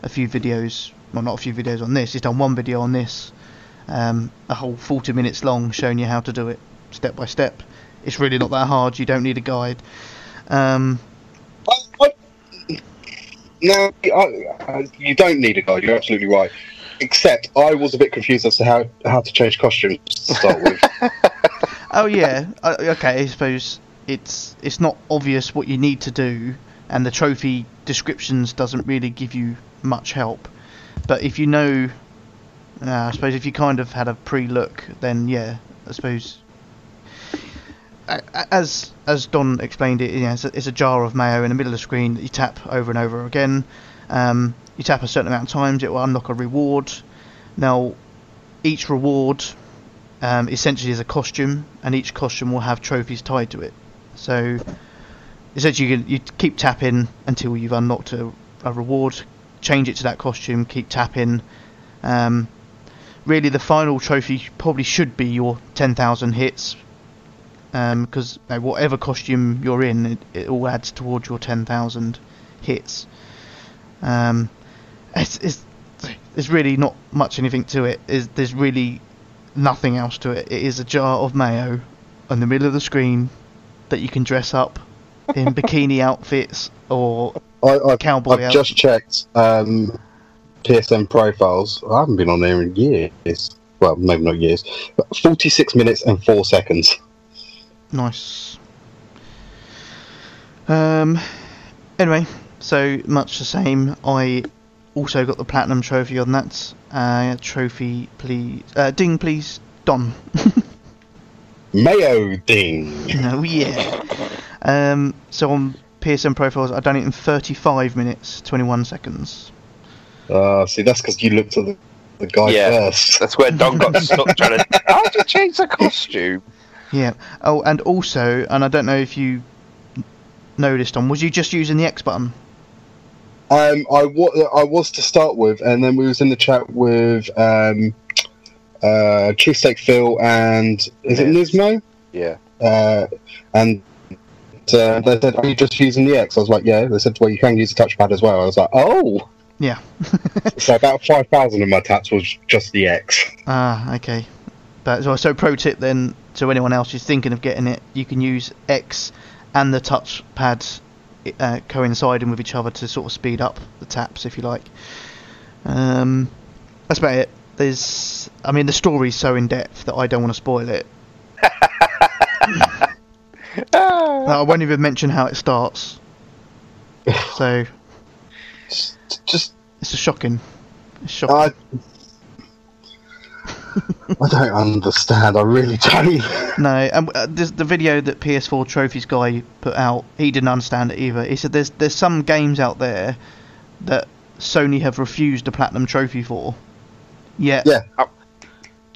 a few videos. Well, not a few videos on this. He's done one video on this, um, a whole 40 minutes long, showing you how to do it step by step. It's really not that hard. You don't need a guide. Um, no, you don't need a guide. You're absolutely right. Except I was a bit confused as to how how to change costumes to start with. (laughs) oh yeah, okay. I suppose it's it's not obvious what you need to do, and the trophy descriptions doesn't really give you much help. But if you know, uh, I suppose if you kind of had a pre-look, then yeah, I suppose. As as Don explained it, know, it's, a, it's a jar of mayo in the middle of the screen that you tap over and over again. Um, you tap a certain amount of times, it will unlock a reward. Now, each reward um, essentially is a costume, and each costume will have trophies tied to it. So, essentially, you, can, you keep tapping until you've unlocked a, a reward, change it to that costume, keep tapping. Um, really, the final trophy probably should be your 10,000 hits, because whatever costume you're in, it, it all adds towards your 10,000 hits. Um, it's, it's there's really not much anything to it. Is there's really nothing else to it. It is a jar of mayo on the middle of the screen that you can dress up in (laughs) bikini outfits or I, I've, Cowboy I've just checked um, PSN profiles. I haven't been on there in years. Well, maybe not years, but 46 minutes and 4 seconds. Nice. Um. Anyway, so much the same. I also got the platinum trophy on that. Uh, trophy, please. Uh, ding, please, Don. (laughs) Mayo ding! oh yeah. Um. So on PSN profiles, I've done it in 35 minutes, 21 seconds. Uh, see, that's because you looked at the, the guy Yeah. first. (laughs) That's where Don got stuck (laughs) trying to. How would you change the costume? Yeah. Oh, and also, and I don't know if you noticed, on was you just using the X button? Um, I, wa- I was to start with, and then we was in the chat with um, uh, Cheesesteak Phil and is it Nismo? Yeah. Uh, and uh, they said, "Are you just using the X?" I was like, "Yeah." They said, "Well, you can use the touchpad as well." I was like, "Oh." Yeah. (laughs) So about five thousand of my taps was just the X. Ah, okay. But so, so pro tip then to anyone else who's thinking of getting it, you can use X and the touchpad uh, coinciding with each other to sort of speed up the taps, if you like. Um, that's about it. There's, I mean, the story's so in depth that I don't want to spoil it. (laughs) I won't even mention how it starts. So Just, just it's a shocking. It's shocking. I, I don't understand. I really don't. (laughs) No, and uh, this, the video that PS4 Trophies guy put out, he didn't understand it either. He said there's there's some games out there that Sony have refused a platinum trophy for, yet Yeah.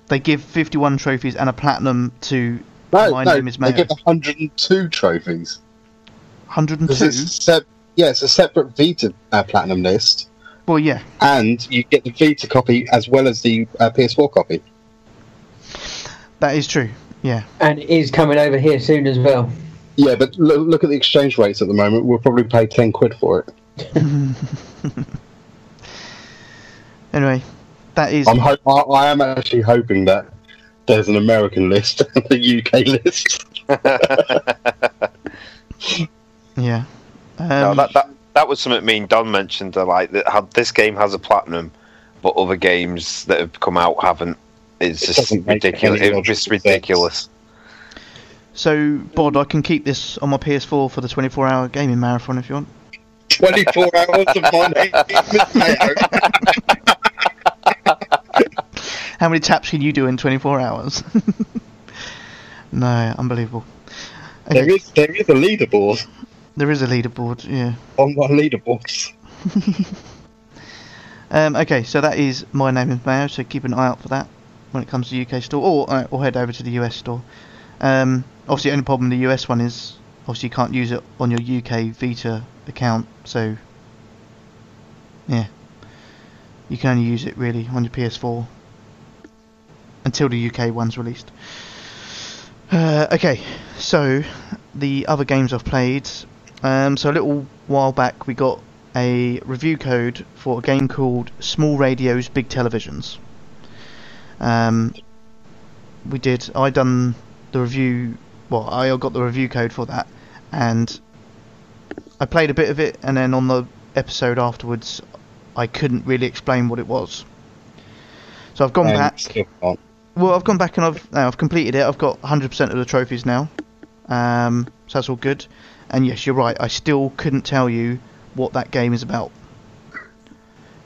they give 51 trophies and a platinum to No, My no, name is they get 102 trophies. 102. Because yeah, it's a separate Vita uh, Platinum list, Well, yeah, and you get the Vita copy as well as the uh, PS4 copy. that is true. Yeah, And it is coming over here soon as well. Yeah, but look, look at the exchange rates at the moment. We'll probably pay 10 quid for it. (laughs) anyway, that is I'm ho- I, I am actually hoping that there's an American list (laughs) and a UK list. (laughs) yeah. Um, no, that, that that was something me and Don mentioned. uh, Like that, how this game has a platinum, but other games that have come out haven't. It's It just ridiculous. any It's just logical sense. ridiculous. So, Bod, I can keep this on my PS4 for the 24-hour gaming marathon if you want. 24 hours of my name is Mayo. How many taps can you do in 24 hours? (laughs) no, unbelievable. Okay, There is there is a leaderboard there is a leaderboard, yeah. on my leaderboards. (laughs) Um, okay, so that is my name is Mayo, so keep an eye out for that when it comes to the UK store, or, uh, or head over to the US store. Um, obviously, the only problem with the US one is obviously you can't use it on your UK Vita account, so yeah, you can only use it really on your PS4 until the UK one's released. Uh, okay, so the other games I've played. Um, so a little while back we got a review code for a game called Small Radios, Big Televisions. Um, we did. I done the review. Well, I got the review code for that, and I played a bit of it, and then on the episode afterwards, I couldn't really explain what it was. So I've gone Um, back. Well, I've gone back and I've now I've completed it. I've got 100% of the trophies now, um, so that's all good. And yes, you're right. I still couldn't tell you what that game is about.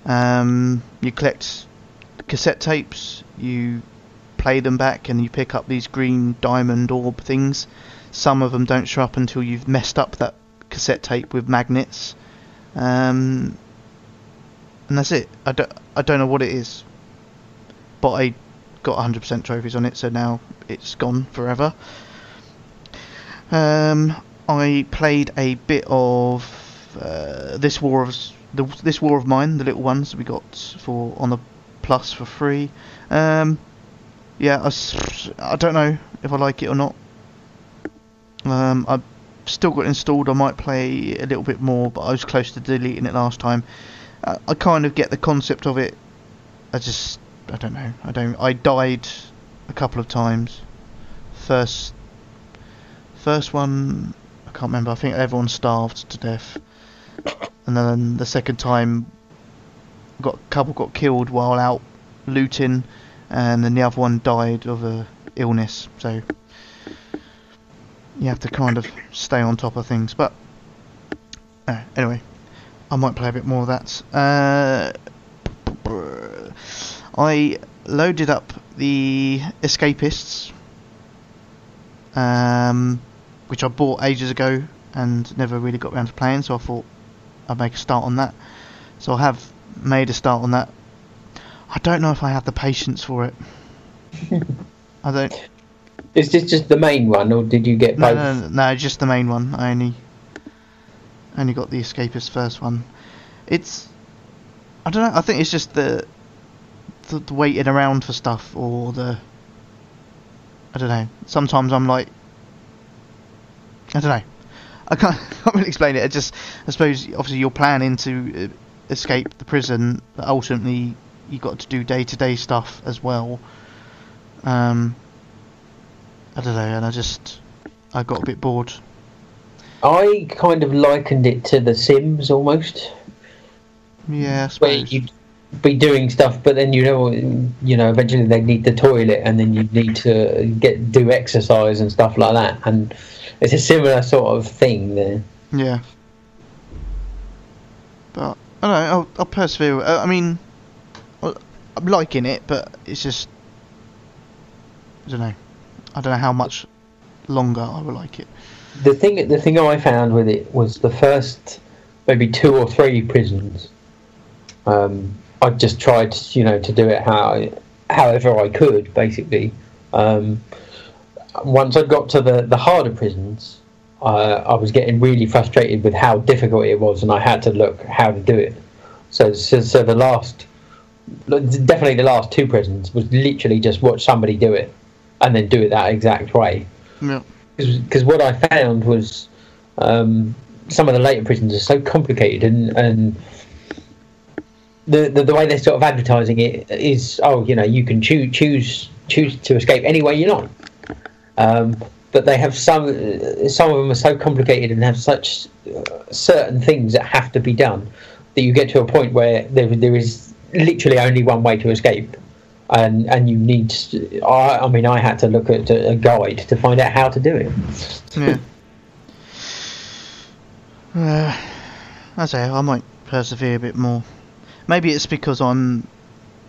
Um, you collect cassette tapes, you play them back, and you pick up these green diamond orb things. Some of them don't show up until you've messed up that cassette tape with magnets. Um, and that's it. I don't, I don't know what it is, but I got 100% trophies on it, so now it's gone forever. Um, I played a bit of uh, this war of the, this war of mine, the little ones we got for on the plus for free. Um, yeah, I don't know if I like it or not. Um, I still got installed. I might play a little bit more, but I was close to deleting it last time. Uh, I kind of get the concept of it. I just, I don't know. I don't. I died a couple of times. First, first one, I can't remember. I think everyone starved to death, and then the second time, got a couple got killed while out looting, and then the other one died of a illness. So you have to kind of stay on top of things. But uh, anyway, I might play a bit more of that. Uh, I loaded up the Escapists, um, which I bought ages ago and never really got around to playing. So I thought I'd make a start on that. So I have made a start on that. I don't know if I have the patience for it. (laughs) I don't. Is this just the main one, or did you get No, both? no, no, no, just the main one. I only only got the Escapist first one. It's I don't know. I think it's just the the, the waiting around for stuff or the I don't know. Sometimes I'm like I don't know. I can't, (laughs) can't really explain it. I just I suppose obviously you're planning to uh, escape the prison, but ultimately you got to do day to day stuff as well. Um, I don't know, and I just I got a bit bored. I kind of likened it to The Sims almost, Yeah, where suppose. Be doing stuff, but then you know, you know, eventually they need the toilet, and then you need to get do exercise and stuff like that, and it's a similar sort of thing there. Yeah. But I don't know. I'll, I'll persevere. Uh, I mean, I'm liking it, but it's just I don't know. I don't know how much longer I will like it. The thing, the thing I found with it was the first maybe two or three prisons. Um, I just tried, you know, to do it how, however I could, basically. Um, once I got to the the harder prisons, uh, I was getting really frustrated with how difficult it was, and I had to look how to do it. So, so, so the last, definitely the last two prisons was literally just watch somebody do it, and then do it that exact way Yeah. because what I found was um, some of the later prisons are so complicated and and the, the way they're sort of advertising it is oh you know you can choose choose choose to escape any way you like um, but they have some some of them are so complicated and have such uh, certain things that have to be done that you get to a point where there there is literally only one way to escape and and you need to, I, I mean I had to look at a guide to find out how to do it Yeah. Uh, I say I might persevere a bit more. Maybe it's because I'm.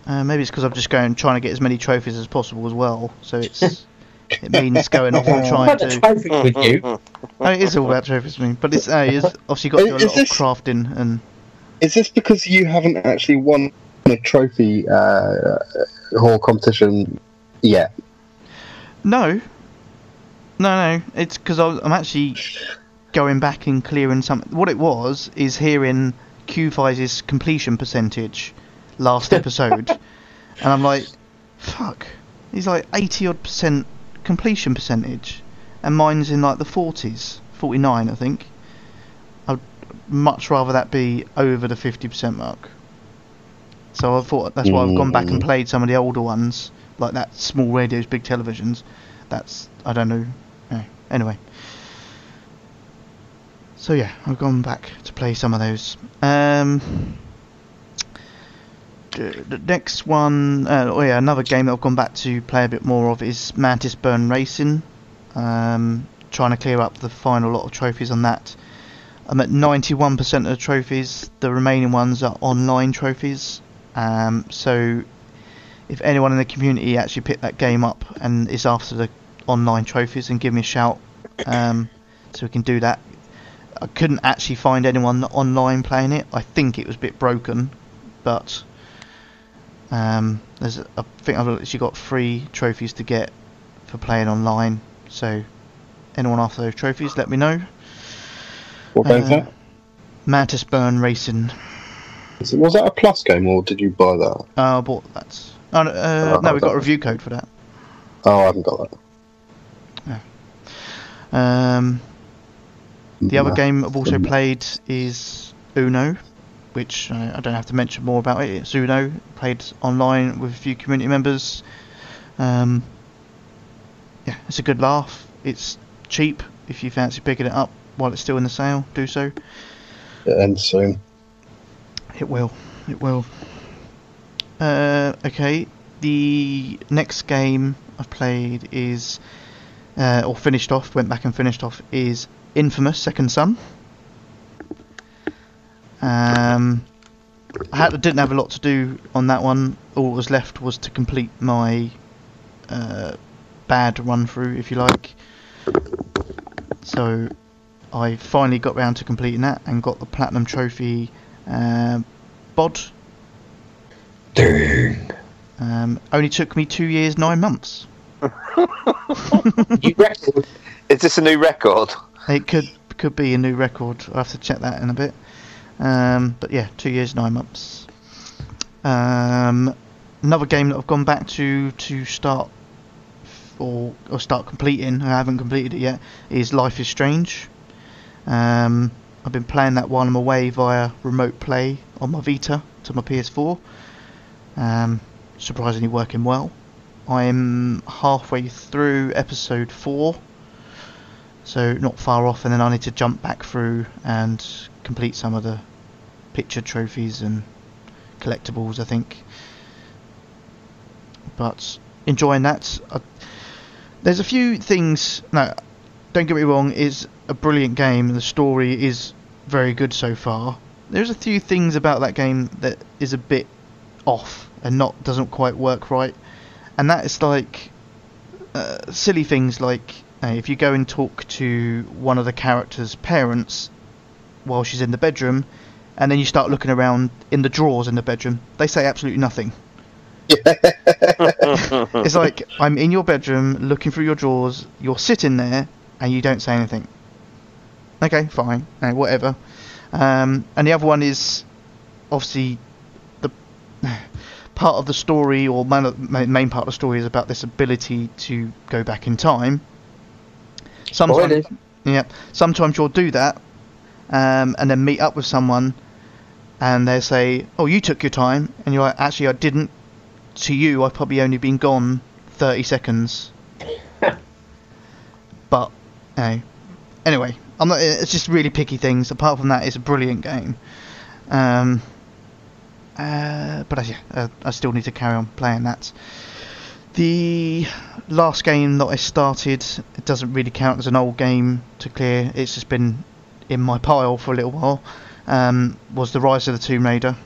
Uh, maybe it's because I'm just going trying to get as many trophies as possible as well. So it's (laughs) it means going off and trying Had a to. trophy with you Oh, it is all about trophies for me, but it's uh, it's obviously got to do a Is lot of this- crafting and Is this because you haven't actually won a trophy uh, hall competition yet? no, no, no. It's because I'm actually going back and clearing some. What it was is hearing Q5's completion percentage last episode, (laughs) and I'm like, fuck. He's like 80 odd percent completion percentage, and mine's in like the 40s, 49 I think. I'd much rather that be over the 50% mark. So I thought that's why I've gone back and Mm. played some of the older ones, like that small radios, big televisions. That's I don't know. Anyway. So yeah, I've gone back to play some of those. Um, the next one, uh, oh yeah, another game that I've gone back to play a bit more of is Mantis Burn Racing. Um, trying to clear up the final lot of trophies on that. I'm at 91% of the trophies. The remaining ones are online trophies. Um, so if anyone in the community actually picked that game up and is after the online trophies, and give me a shout, um, so we can do that. I couldn't actually find anyone online playing it. I think it was a bit broken, but um, there's a, I think I've actually got three trophies to get for playing online. So anyone after those trophies, let me know. What game's Uh, that? Mantis Burn Racing. Is it- Was that a plus game or did you buy that? Uh, I bought that. Oh, no, uh, Oh, no, we got a review code for that. Oh, I haven't got that. Um, The other game I've also played is Uno, which uh, I don't have to mention more about it. It's Uno, played online with a few community members. Um, yeah, it's a good laugh. It's cheap if you fancy picking it up while it's still in the sale. Do so. It ends soon. It will. It will. Uh, okay. The next game I've played is, uh, or finished off, went back and finished off, is Infamous Second Son. Um, I had, didn't have a lot to do on that one. All that was left was to complete my uh, bad run through, if you like. So I finally got round to completing that and got the platinum trophy uh, bod. Dang. Um, only took me two years nine months. (laughs) You reckon? Is this a new record? It could could be a new record. I'll have to check that in a bit. Um, but yeah, two years nine months. Um, another game that I've gone back to to start or or start completing. I haven't completed it yet. Is Life is Strange. Um, I've been playing that while I'm away via remote play on my Vita to my PS4. Um, surprisingly working well. I'm halfway through episode four, so not far off, and then I need to jump back through and complete some of the picture trophies and collectibles. I think, but enjoying that. I, there's a few things. No, don't get me wrong. It's a brilliant game, the story is very good so far. There's a few things about that game that is a bit off and not doesn't quite work right, and that is like uh, silly things like uh, if you go and talk to one of the characters' parents while she's in the bedroom, and then you start looking around in the drawers in the bedroom, they say absolutely nothing. (laughs) it's like I'm in your bedroom looking through your drawers, you're sitting there, and you don't say anything. Okay, fine, uh, whatever. Um, and the other one is obviously the (sighs) part of the story, or main, main part of the story, is about this ability to go back in time. Sometimes, yeah, sometimes you'll do that, um, and then meet up with someone, and they say, "Oh, you took your time," and you're like, "Actually, I didn't." To you, I've probably only been gone thirty seconds. (laughs) but, you know, anyway, I'm not. It's just really picky things. Apart from that, it's a brilliant game. Um, uh, but I, yeah, uh, I still need to carry on playing that. The last game that I started, it doesn't really count as an old game to clear. It's just been in my pile for a little while. Um, was the Rise of the Tomb Raider.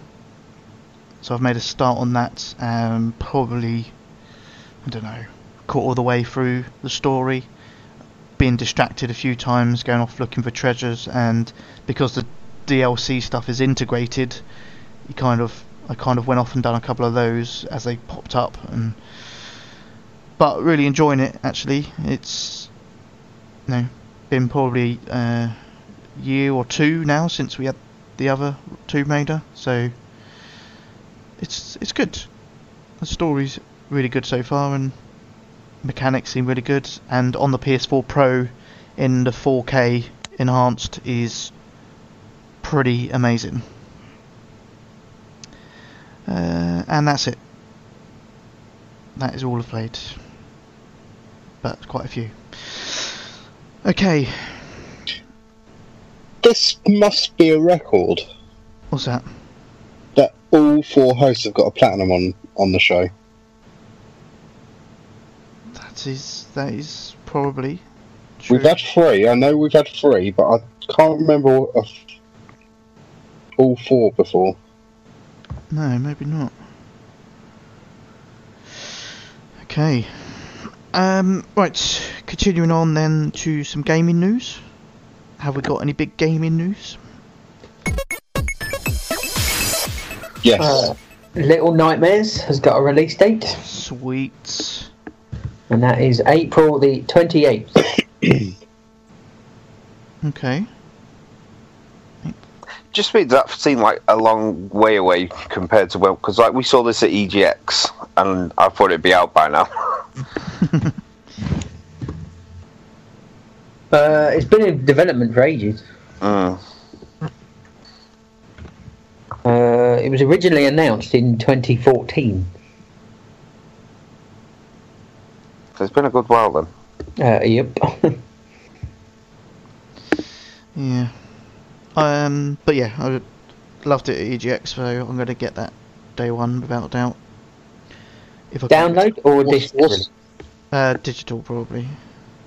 So I've made a start on that. Um, probably, I don't know, caught all the way through the story. Being distracted a few times, going off looking for treasures, and because the DLC stuff is integrated, you kind of I kind of went off and done a couple of those as they popped up, and but really enjoying it actually. It's you know been probably a year or two now since we had the other Tomb Raider, so it's it's good. The story's really good so far, and mechanics seem really good. And on the PS4 Pro, in the 4K enhanced, is pretty amazing. Uh, and that's it. That is all I've played. But quite a few. Okay, This must be a record what's that? that all four hosts have got a platinum on on the show. That is that is probably true. We've had three. I know we've had three, but I can't remember all four before. No, maybe not. Okay. Um, right, continuing on then to some gaming news. Have we got any big gaming news? Yes. Uh, Little Nightmares has got a release date, Sweet. and that is April the 28th. (coughs) Okay. Just means that seemed like a long way away compared to well, because like we saw this at EGX, and I thought it'd be out by now. (laughs) Uh, it's been in development for ages. Mm. Uh, it was originally announced in 2014. So It's been a good while then. Uh, yep. (laughs) Yeah. Um, but yeah, I loved it at EGX, so I'm going to get that day one without a doubt. If I can. Download or What's, disc? what's, Uh, digital probably.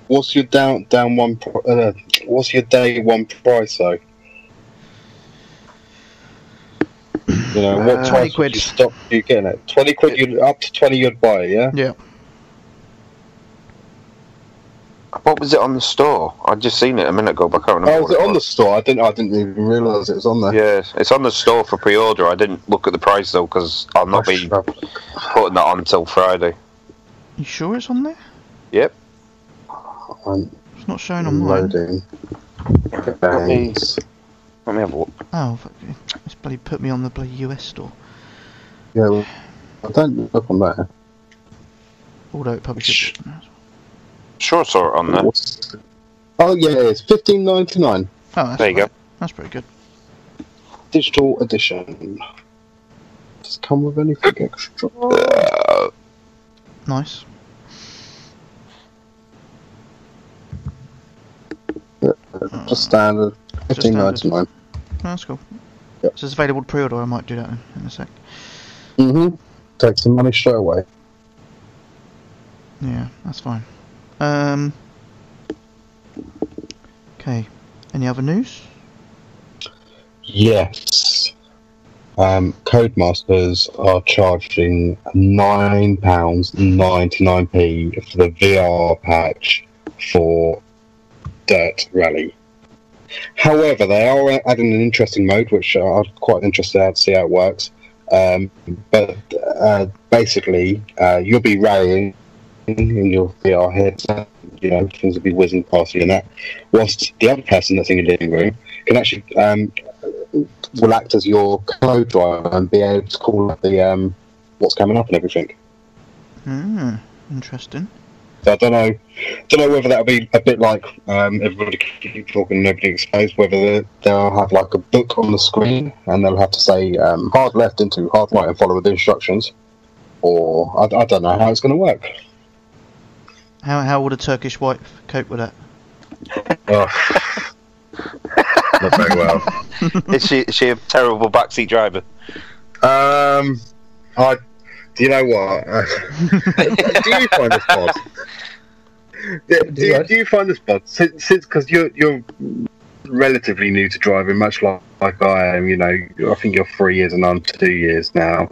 what's your down down one? Uh, what's your day one price though? You know what Uh, 20 price would quid. you stop you getting it? Twenty quid. You up to twenty. You'd buy it, yeah. Yeah. What was it on the store? I'd just seen it a minute ago, but I can't remember. Oh, what was it on the store? I didn't. I didn't even realise it was on there. Yeah, it's on the store for pre-order. I didn't look at the price though because I'll not be putting that on until Friday. You sure it's on there? Yep. I'm It's not showing on mine. loading. Let me, let me have a look. Oh, fuck. It's bloody put me on the bloody US store. Yeah, well, I don't look on there. Although it probably should. Sure, I saw it on there. Oh yeah, it's fifteen ninety nine. Oh, that's There you right. go. That's pretty good. Digital edition. Does it come with anything extra? Uh, Nice. Just standard. Fifteen ninety nine. Oh, that's cool. Yep. So it's available to pre-order. I might do that in, in a sec. Mm-hmm. Take some money straight away. Yeah, that's fine. Um. Okay. Any other news? Yes. Um, Codemasters are charging nine pounds ninety nine p for the VR patch for Dirt Rally. However, they are adding an interesting mode, which I'm quite interested to see how it works. Um, but uh, basically, uh, you'll be rallying in your VR headset. You know, things will be whizzing past you and that. Whilst the other person that's in your living room can actually um, will act as your co-driver and be able to call up the um, what's coming up and everything. Hmm. Interesting. So I don't know, don't know whether that'll be a bit like um, everybody keep talking, nobody exposed. Whether they- they'll have like a book on the screen and they'll have to say um, hard left into hard right and follow the instructions, or I, I don't know how it's going to work. How how would a Turkish wife cope with that? Oh. (laughs) Not very well. (laughs) is she is she a terrible backseat driver? Um, I. Do you know what? (laughs) do you find this odd? Do, do, you, do you find this odd? Since since because you're you're relatively new to driving, much like, like I am. You know, I think you're three years and I'm two years now.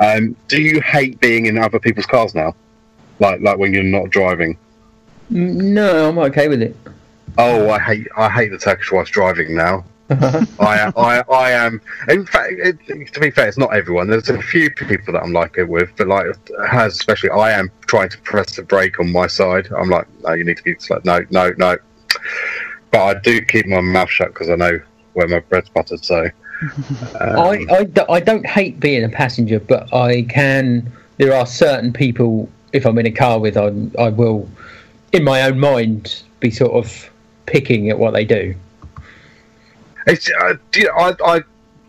Um, do you hate being in other people's cars now? Like like when you're not driving? No, I'm okay with it. Oh, I hate I hate the Turkish whilst driving now. (laughs) I. I, I am. In fact, it, to be fair, it's not everyone. There's a few people that I'm like it with, but like hers especially. I am trying to press the brake on my side. I'm like, no, you need to be like, No, no, no. But I do keep my mouth shut because I know where my bread's buttered. So. (laughs) Um, I, I, I don't hate being a passenger, but I can. There are certain people, if I'm in a car with, I, I will, in my own mind, be sort of picking at what they do. It's, uh, you- I, I,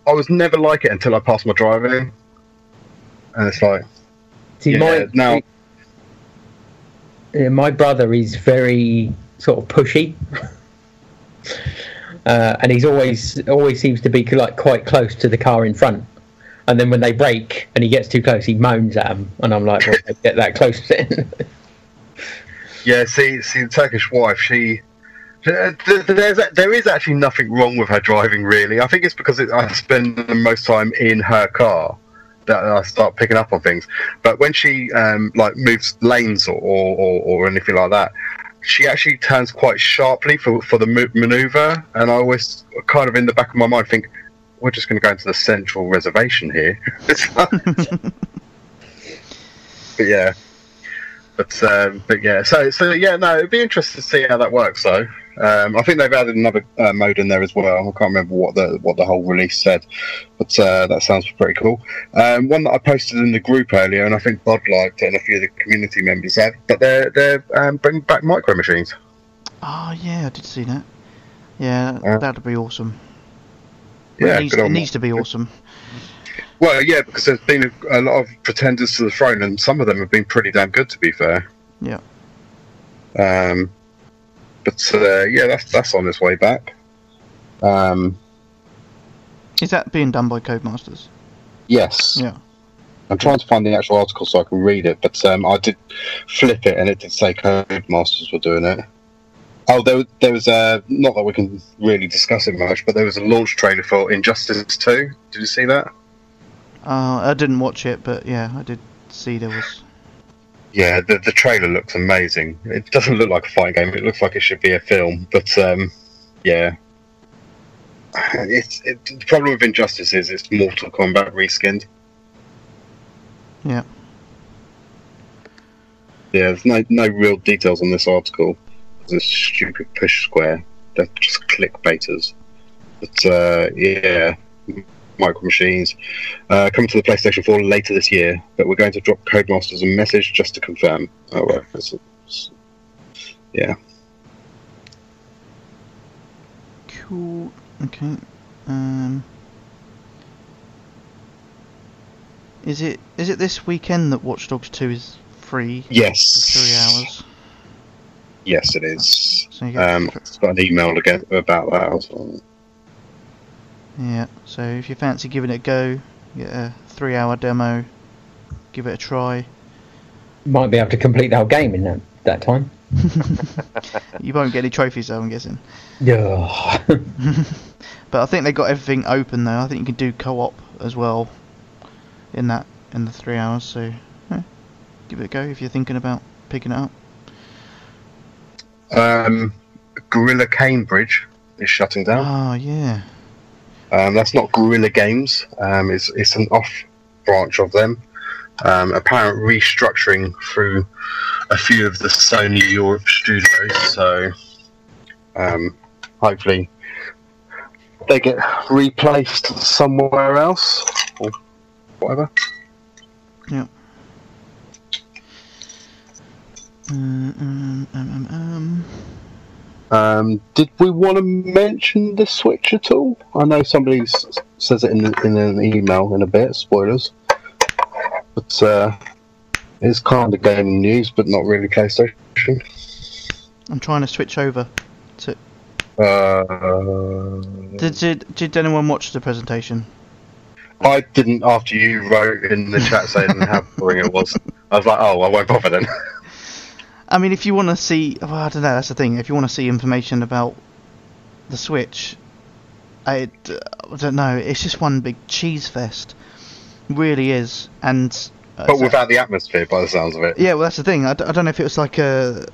I was never like it until I passed my driving, and it's like, See, yeah, my, now Yeah, my brother is very sort of pushy, (laughs) uh, and he's always always seems to be like quite close to the car in front. And then when they break and he gets too close, he moans at them, and I'm like, well, get that close then. (laughs) Yeah, see, see, the Turkish wife, she. th- th- There's there is actually nothing wrong with her driving, really. I think it's because it, I spend the most time in her car that I start picking up on things. But when she um, like moves lanes or, or, or anything like that, she actually turns quite sharply for for the maneuver, and I always kind of in the back of my mind think, we're just going to go into the central reservation here. (laughs) but yeah. But um, but yeah, so so yeah, no, it'd be interesting to see how that works though. Um, I think they've added another uh, mode in there as well. I can't remember what the what the whole release said, but uh, that sounds pretty cool. Um, one that I posted in the group earlier, and I think Bob liked it, and a few of the community members have. But they're they're um, bringing back micro machines. Oh yeah, I did see that. Yeah, Yeah. that'd be awesome. Yeah, it needs, it needs to be awesome. Well, yeah, because there's been a, a lot of pretenders to the throne, and some of them have been pretty damn good, to be fair. Yeah. Um, but uh, yeah, that's that's on its way back. Um, Is that being done by Codemasters? yes. Yeah. I'm trying to find the actual article so I can read it, but um, I did flip it and it did say Codemasters were doing it. Oh, there, there was a not that we can really discuss it much, but there was a launch trailer for Injustice 2. Did you see that? Uh, I didn't watch it, but yeah, I did see there was. Yeah, the the trailer looks amazing. It doesn't look like a fighting game. It looks like it should be a film, but um, yeah. (sighs) It's it, the problem with Injustice is it's Mortal Kombat reskinned. Yeah. Yeah, there's no no real details on this article. This stupid push square. They're just clickbaiters. But uh, yeah, Micro Machines uh, coming to the PlayStation 4 later this year. But we're going to drop Codemasters a message just to confirm. Oh, well, it's, it's, yeah. Cool. Okay. Um. Is it is it this weekend that Watch Dogs 2 is free for Yes. three hours? Yes, it is. So you Um, I've got an email again about that. as well. yeah. So if you fancy giving it a go, get a three-hour demo, give it a try. Might be able to complete the whole game in that, that time. (laughs) You won't get any trophies though, I'm guessing. Yeah. (laughs) (laughs) But I think they got everything open though. I think you can do co-op as well in that in the three hours. So yeah, give it a go if you're thinking about picking it up. Um, Guerrilla Cambridge is shutting down. Oh yeah. Um, that's not Guerrilla Games. Um, it's it's an off branch of them. Um, apparent restructuring through a few of the Sony Europe studios. So um, hopefully they get replaced somewhere else or whatever. Um, um, um, um, Um, did we want to mention the Switch at all? I know somebody s- says it in, the, in an email in a bit. Spoilers, but uh, it's kind of gaming news, but not really PlayStation. I'm trying to switch over. Uh, Did, did did anyone watch the presentation? I didn't after you wrote in the chat saying how boring it was. I was like, oh, I won't bother then. (laughs) I mean, if you want to see, well, I don't know. That's the thing. If you want to see information about the Switch, I, I don't know. It's just one big cheese fest. It really is. And uh, but without the atmosphere, by the sounds of it. yeah, well, that's the thing. I, d- I don't know if it was like a,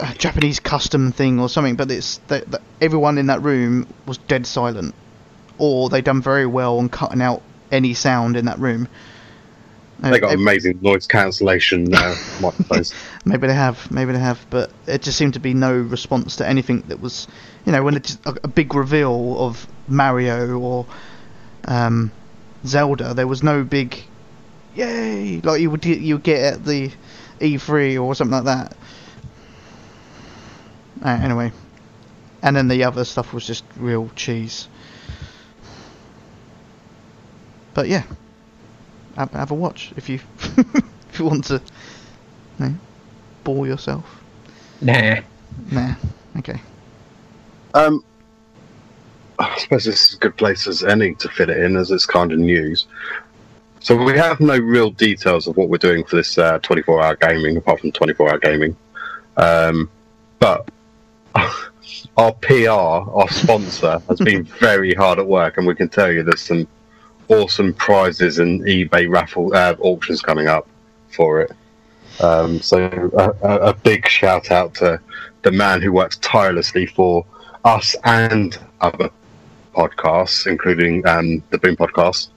a Japanese custom thing or something, but it's that that everyone in that room was dead silent, or they done very well on cutting out any sound in that room. They got amazing noise cancellation uh, (laughs) microphones. Maybe they have, maybe they have, but it just seemed to be no response to anything that was, you know, when it's a, a big reveal of Mario or um, Zelda, there was no big, yay, like you would you would get at the E3 or something like that. Uh, anyway, and then the other stuff was just real cheese. But yeah, have, have a watch if you (laughs) if you want to you know, bore yourself. nah. Nah. Okay. Um, I suppose this is a good place as any to fit it in, as it's kind of news. So we have no real details of what we're doing for this uh, 24-hour gaming, apart from 24-hour gaming. Um, but (laughs) our PR, our sponsor, has been very hard at work, and we can tell you there's some awesome prizes and eBay raffle uh, auctions coming up for it. Um, so a, a, big shout out to the man who works tirelessly for us and other podcasts, including um, the Boom Podcast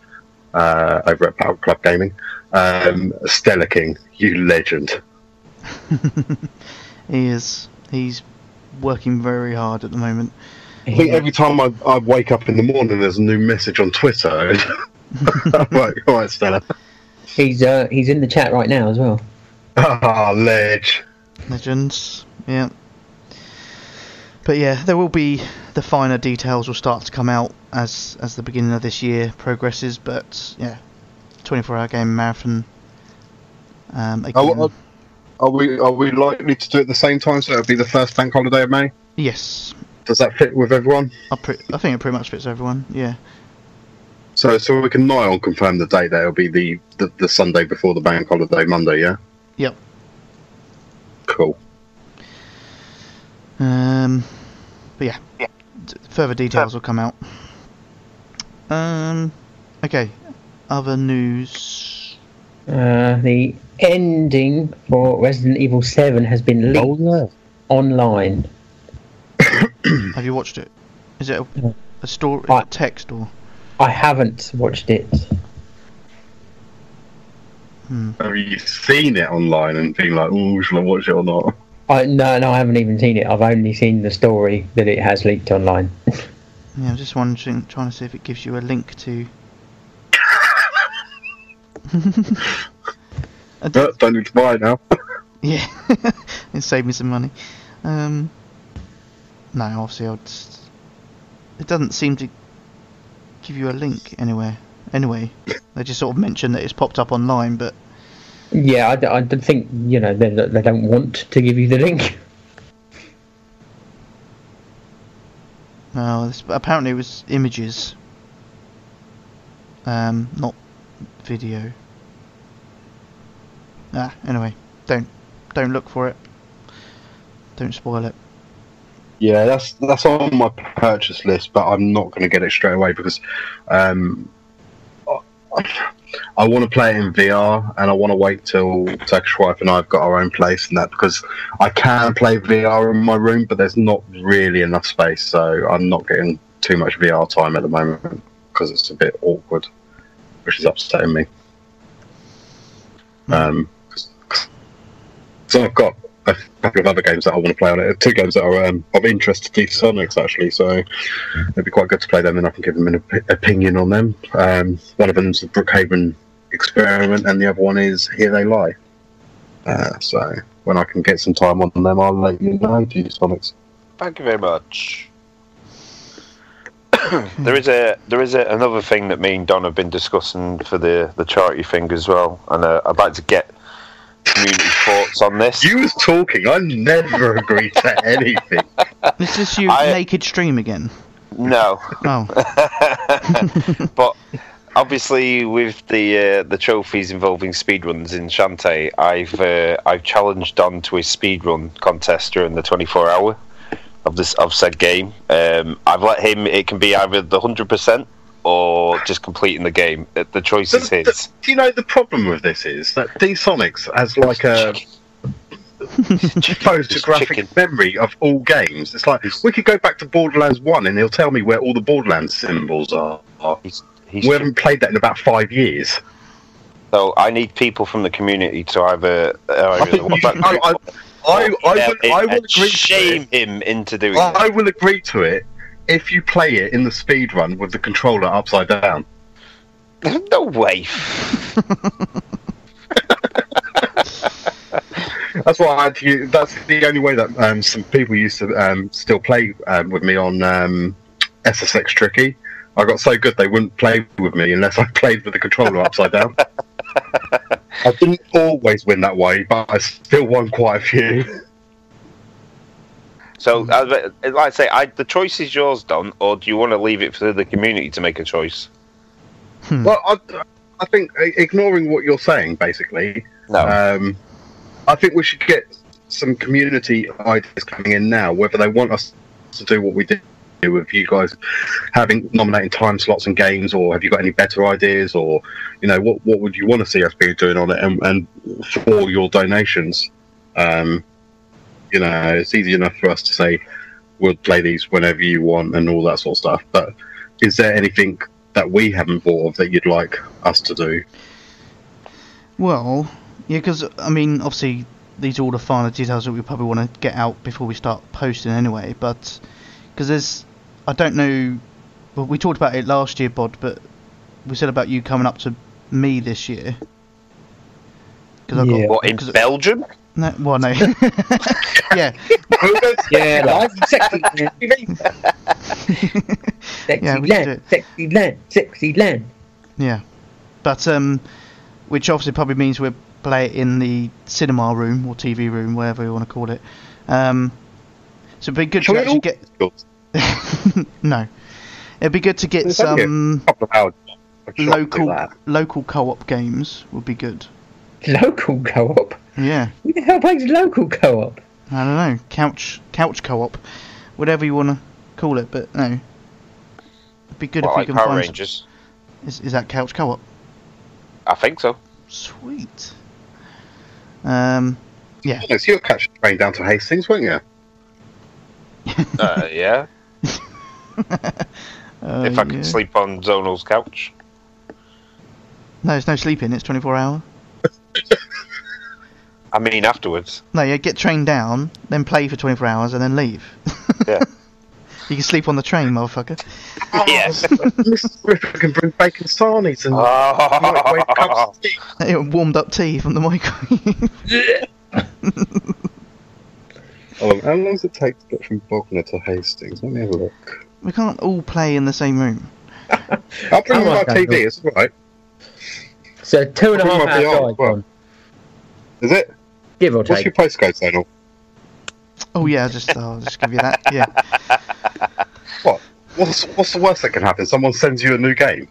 uh, over at Power Club Gaming. Um, Stella King, you legend. (laughs) He is. He's working very hard at the moment. I think every time I, I wake up in the morning, there's a new message on Twitter. (laughs) I'm like, all right, (laughs) Stella. He's uh, he's in the chat right now as well. Ah, ledge. Legends. Yeah. but yeah, there will be the finer details will start to come out as as the beginning of this year progresses. But yeah, 24 hour game marathon. Um, again, Oh, Are we are we likely to do it at the same time? So it'll be the first bank holiday of May. yes, Does that fit with everyone? I, pre- I think it pretty much fits everyone. Yeah, So so we can nigh on confirm the date. That it'll be the, the the Sunday before the bank holiday, Monday. Yeah. Yep. Cool. Um, but yeah, d- further details will come out. Um, okay, other news. Uh, the ending for Resident Evil 7 has been leaked online. Have you watched it? Is it a, a story, I- text or? I haven't watched it. Hmm. Have you seen it online and been like, "Oh, shall I watch it or not?" I, no, no, I haven't even seen it. I've only seen the story that it has leaked online. (laughs) Yeah, I'm just wondering, trying to see if it gives you a link to. (laughs) (laughs) I d- Don't need to buy now. yeah, it saved me some money. Um, no, obviously, I'll just. It doesn't seem to give you a link anywhere. Anyway, they just sort of mention that it's popped up online, but yeah, I, d- I think, you know, they, they don't want to give you the link. no, this, apparently it was images, um, not video. Ah, anyway, don't don't look for it. Don't spoil it. Yeah, that's that's on my purchase list, but I'm not going to get it straight away because um, I, I want to play it in VR, and I want to wait till Turkish wife and I've got our own place and that because I can play VR in my room, but there's not really enough space, so I'm not getting too much VR time at the moment because it's a bit awkward, which is upsetting me. Um, so I've got a couple of other games that I want to play on it. Two games that are um, of interest to Sonics actually, so it'd be quite good to play them, and I can give them an op- opinion on them. Um, one of them's the Brookhaven Experiment, and the other one is Here They Lie. Uh, so when I can get some time on them, I'll let you know. Sonics. Thank you very much. (coughs) there is a there is a, another thing that me and Don have been discussing for the the charity thing as well, and uh, I'd like to get community thoughts on this. You was talking. I never agreed to (laughs) anything. This is this you I- naked stream again? No, Oh, (laughs) but obviously with the uh, the trophies involving speedruns in Shantae, I've uh, I've challenged Don to a speedrun contest during the 24 hour of this of said game. Um, I've let him. It can be either the hundred percent or just completing the game. The, the choice is his. the- do you know the problem with this is that D Sonics has like a (laughs) photographic memory of all games. It's like we could go back to Borderlands One and he'll tell me where all the Borderlands symbols are. He's, he's We haven't played that in about five years. So I need people from the community to either. Uh, I think you should, I, I, I, I, will, I will agree to shame it. him into doing I. I will agree to it if you play it in the speed run with the controller upside down. (laughs) no way. (laughs) That's what I had to. use- That's the only way that um, some people used to um, still play um, with me on um, SSX Tricky. I got so good they wouldn't play with me unless I (laughs) played with the controller upside down. I didn't always win that way, but I still won quite a few. So, uh, like I say, I, the choice is yours, Don, or do you want to leave it for the community to make a choice? Well, I, I think uh, ignoring what you're saying, basically, No. um, I think we should get some community ideas coming in now, whether they want us to do what we did with you guys having nominating time slots and games, or have you got any better ideas, or you know, what what would you want to see us be doing on it, and, and for your donations, um, you know, it's easy enough for us to say we'll play these whenever you want and all that sort of stuff, but is there anything that we haven't thought of that you'd like us to do? well, yeah, because I mean, obviously, these are all the finer details that we probably want to get out before we start posting anyway. But because there's, I don't know. Well, we talked about it last year, Bod, but we said about you coming up to me this year. Because I Yeah. Got, what, in 'cause- Belgium? No, well, no. (laughs) yeah, Yeah, live from (laughs) sexy land. sexy Yeah, we should do land, it. sexy land, sexy land. yeah. But um, which obviously probably means we'll play it in the cinema room or TV room, whatever you want to call it. Um, so it'd be good Shall to we actually all- get. (laughs) no, it'd be good to get It's only a some couple of hours. I should do local that. local co-op games. Would be good. Local co-op. Yeah. Who the hell plays local co-op? I don't know, couch couch co-op, whatever you want to call it, but no, it'd be good Well, if we like can Power find. s- Rangers. Is, is that couch co-op? I think so. Sweet. Um, yeah, Honest, you'll catch a train down to Hastings, won't you? (laughs) Uh, yeah. uh, (laughs) if I yeah. can sleep on Zonal's couch. No, there's no sleeping. It's 24 hour. I mean, afterwards. No, you get trained down, then play for 24 hours, and then leave. (laughs) Yeah. you can sleep on the train, motherfucker. (laughs) yes. Mrs. Griffin can bring bacon sarnies and lightweight oh, cups of tea. Warmed up tea from the microwave. Yeah. (laughs) Oh, how long does it take to get from Bognor to Hastings? Let me have a look. we can't all play in the same room. I'll bring Come my on, TV, it's alright. So two and a half Well, hour yeah, drive, well. Is it? Give or What's take. your postcode, Zonal? Oh yeah, I'll just I'll just give you that. Yeah. (laughs) What? What's, what's the worst that can happen? Someone sends you a new game?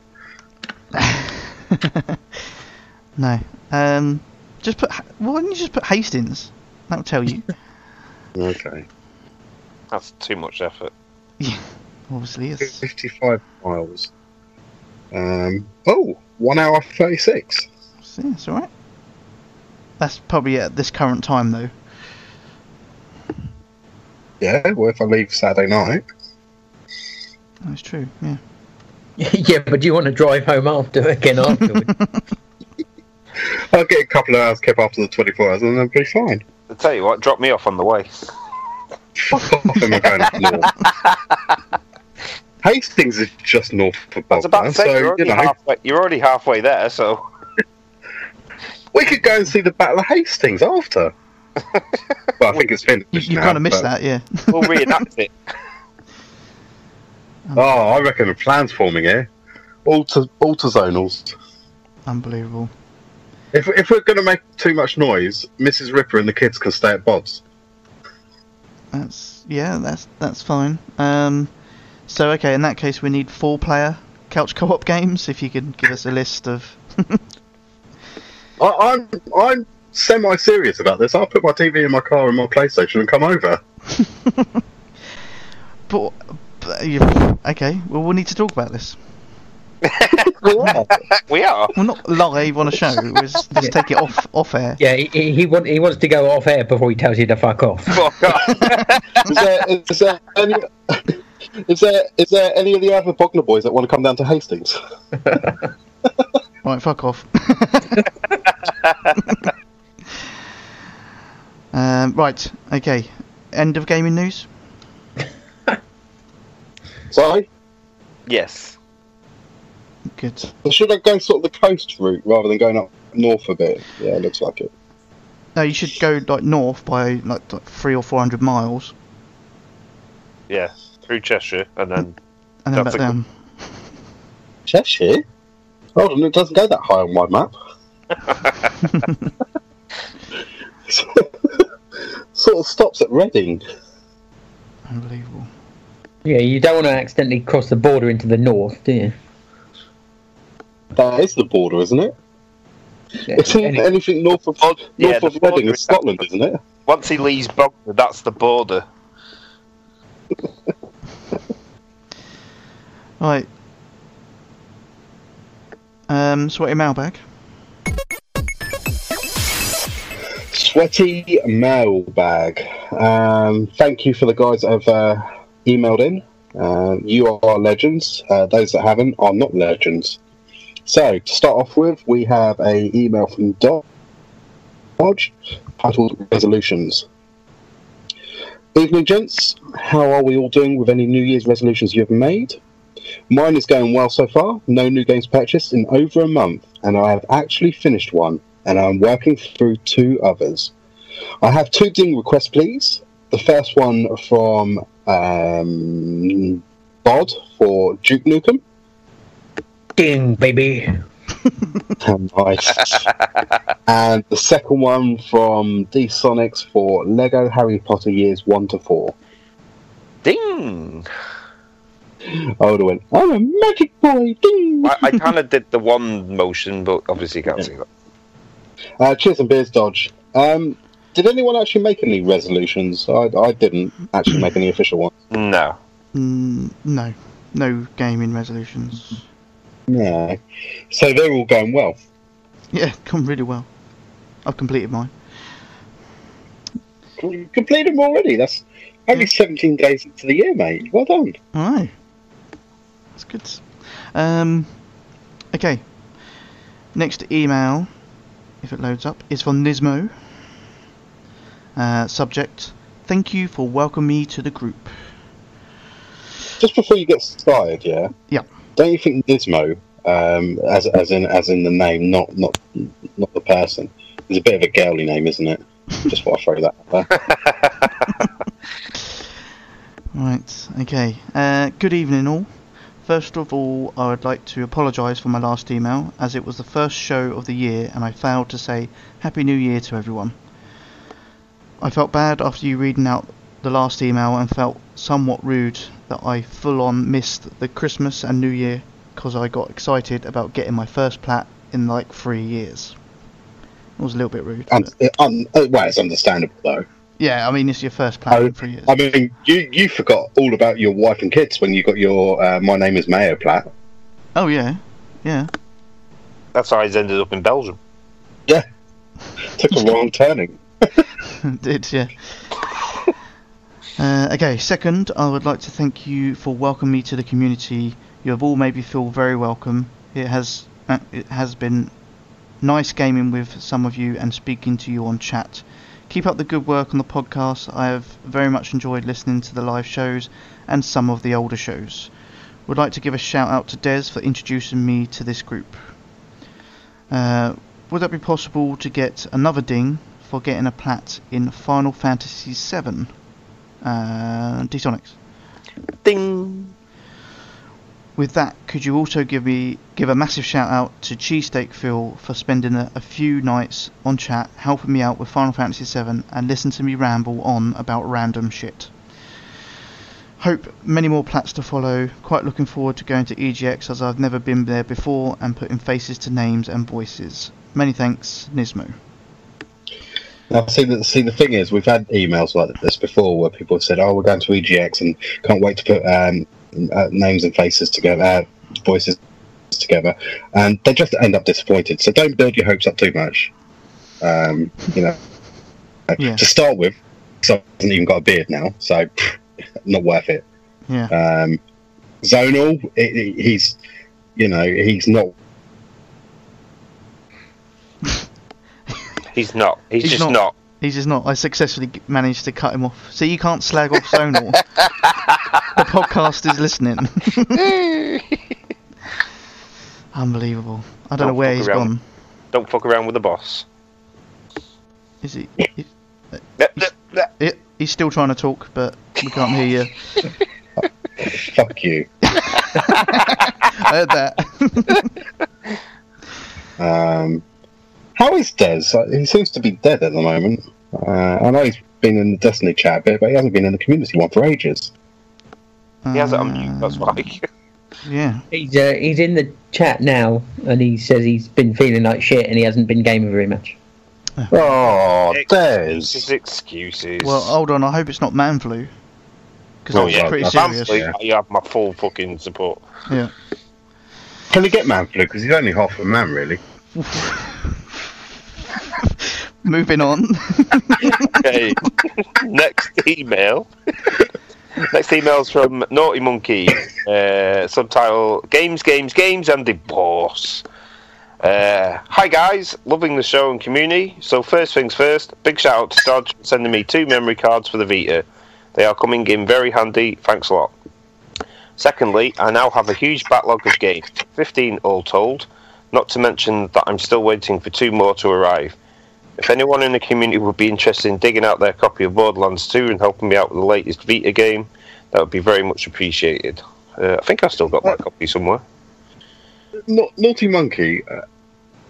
(laughs) no. Um, just put. Why don't you just put Hastings? That'll tell you. (laughs) Okay. That's too much effort. Obviously, it's 55 miles. Um, oh, one hour 36. yeah, it's all right. That's probably at this current time though. Yeah, well, if I leave Saturday night. That's true. Yeah. (laughs) yeah, but do you want to drive home after again afterwards? (laughs) I'll get a couple of hours kept after the 24 hours and then I'll be fine. I'll tell you what, drop me off on the way. Fuck off, am I going up north? (laughs) Hastings is just north of I was about Bognor, so, you're, you know, halfway, you're already halfway there, so. We could go and see the Battle of Hastings after. (laughs) well, I think it's finished You, you kind of missed but- that, yeah. We'll reenact it. (laughs) Oh, I reckon a plan's forming here. Alter, alter zonals. Unbelievable. If, if we're going to make too much noise, Mrs. Ripper and the kids can stay at Bob's. That's yeah, that's that's fine. Um, so okay, in that case, we need four-player couch co-op games. If you could give us a list of. (laughs) I, I'm I'm semi serious about this. I'll put my TV in my car and my PlayStation and come over. (laughs) but, but okay, well we'll need to talk about this. (laughs) we are. Well, not live on a show. We'll just, just take it off off air. yeah, he, he, he, want, he wants to go off air before he tells you to fuck off. (laughs) Fuck off. Is there is there any is there is there any of the other Bognor boys that want to come down to Hastings? Right, fuck off. (laughs) um, right, okay. End of gaming news. Sorry, yes. Good. Or should I go sort of the coast route rather than going up north a bit? Yeah, it looks like it. No, you should go like north by like, like three or four hundred miles, Yeah. Through Cheshire, and then. and then That's back down. Cheshire. Hold on, it doesn't go that high on my map. (laughs) sort of stops at Reading. Unbelievable. Yeah, you don't want to accidentally cross the border into the north, do you? That is the border, isn't it? Yeah. Isn't Any- anything north of north Yeah, of Reading is is- Scotland, isn't it? Once he leaves Bognor, that's the border. Right. Um, sweaty mailbag. Sweaty mailbag. Um, thank you for the guys that have uh, emailed in. Uh, you are legends. Uh, those that haven't are not legends. So to start off with, we have a email from Dodge titled "Resolutions." Evening, gents. How are we all doing with any New Year's resolutions you have made? Mine is going well so far. No new games purchased in over a month, and I have actually finished one and I'm working through two others. I have two ding requests, please. The first one from um, Bod for Duke Nukem. Ding, baby. (laughs) nice. and the second one from D Sonics for Lego Harry Potter years one to four. Ding! I would have went, I'm a magic boy. Ding. I, I kind of did the one motion, but obviously you can't see that. Uh, cheers and beers, Dodge. Um, did anyone actually make any resolutions? I, I didn't actually make any official ones. No. Mm, no, no gaming resolutions. No. So they're all going well. Yeah, (laughs) gone really well. I've completed mine. You completed them already. That's only 17 days into the year, mate. Well done. All right, that's good. Um, okay. Next email, if it loads up, is from Nismo. Uh, subject: Thank you for welcoming me to the group. Just before you get started, yeah. Yeah. Don't you think Nismo, um, as as in as in the name, not not not the person, is a bit of a girly name, isn't it? Just want to throw that out there. (laughs) Right, okay. Uh, good evening, all. First of all, I would like to apologise for my last email, as it was the first show of the year and I failed to say Happy New Year to everyone. I felt bad after you reading out the last email and felt somewhat rude that I full on missed the Christmas and New Year because I got excited about getting my first plat in like three years. It was a little bit rude. Uh, uh, well, it's understandable though. Yeah, I mean, it's your first plat Oh, in three years. I mean, you you forgot all about your wife and kids when you got your uh, My Name Is Mayo plat. Oh, yeah, yeah. That's how he's ended up in Belgium. Yeah, took a wrong turning. (laughs) did, yeah. Uh, okay, second, I would like to thank you for welcoming me to the community. You have all made me feel very welcome. It has uh, it has been nice gaming with some of you and speaking to you on chat. Keep up the good work on the podcast. I have very much enjoyed listening to the live shows and some of the older shows. Would like to give a shout out to Des for introducing me to this group. Uh, would that be possible to get another ding for getting a plat in Final Fantasy VII? Uh, Dsonics. Ding! With that, could you also give me give a massive shout out to Cheesesteak Phil for spending a, a few nights on chat helping me out with Final Fantasy VII and listen to me ramble on about random shit. Hope many more plats to follow. Quite looking forward to going to EGX as I've never been there before and putting faces to names and voices. Many thanks, Nismo. Now, see the see the thing is, we've had emails like this before where people have said, "Oh, we're going to EGX and can't wait to put um, uh, names and faces together, uh, voices together," and they just end up disappointed. So don't build your hopes up too much. Um, you know, Yeah. to start with, so hasn't even got a beard now, so (laughs) not worth it. Yeah. Um, Zonal, i i- he's, you know, he's not. He's not. He's, He's just not. not. He's just not. I successfully managed to cut him off. So you can't slag off Zonal. (laughs) the podcast is listening. (laughs) Unbelievable. I don't, Don't know where he's around. gone. Don't fuck around with the boss. Is he? he- Yep, yep, yep. he- He's still trying to talk, but we can't hear you. (laughs) Fuck you. (laughs) I heard that. Um, how is Des? He seems to be dead at the moment. Uh, I know he's been in the Destiny chat a bit, but he hasn't been in the community one for ages. He has it on mute, that's Uh, why. (laughs) Yeah. He's uh, he's in the chat now, and he says he's been feeling like shit, and he hasn't been gaming very much. Oh, It's just Des. excuses. Well, hold on. I hope it's not man flu. Because Oh, that's yeah, pretty that's- serious. Honestly, yeah. you have my full fucking support. Yeah. Can he get man flu? Because he's only half a man, really. (laughs) Moving on. (laughs) Okay. Next email. Next email's from Naughty Monkey. Uh, subtitle Games, Games, Games and Divorce. Uh, hi guys, loving the show and community. So first things first, big shout out to Dodge for sending me two memory cards for the Vita. They are coming in very handy. Thanks a lot. Secondly, I now have a huge backlog of games, 15 all told. Not to mention that I'm still waiting for two more to arrive. If anyone in the community would be interested in digging out their copy of Borderlands 2 and helping me out with the latest Vita game, that would be very much appreciated. Uh, I think I've still got my copy somewhere. Na- Naughty Monkey, uh,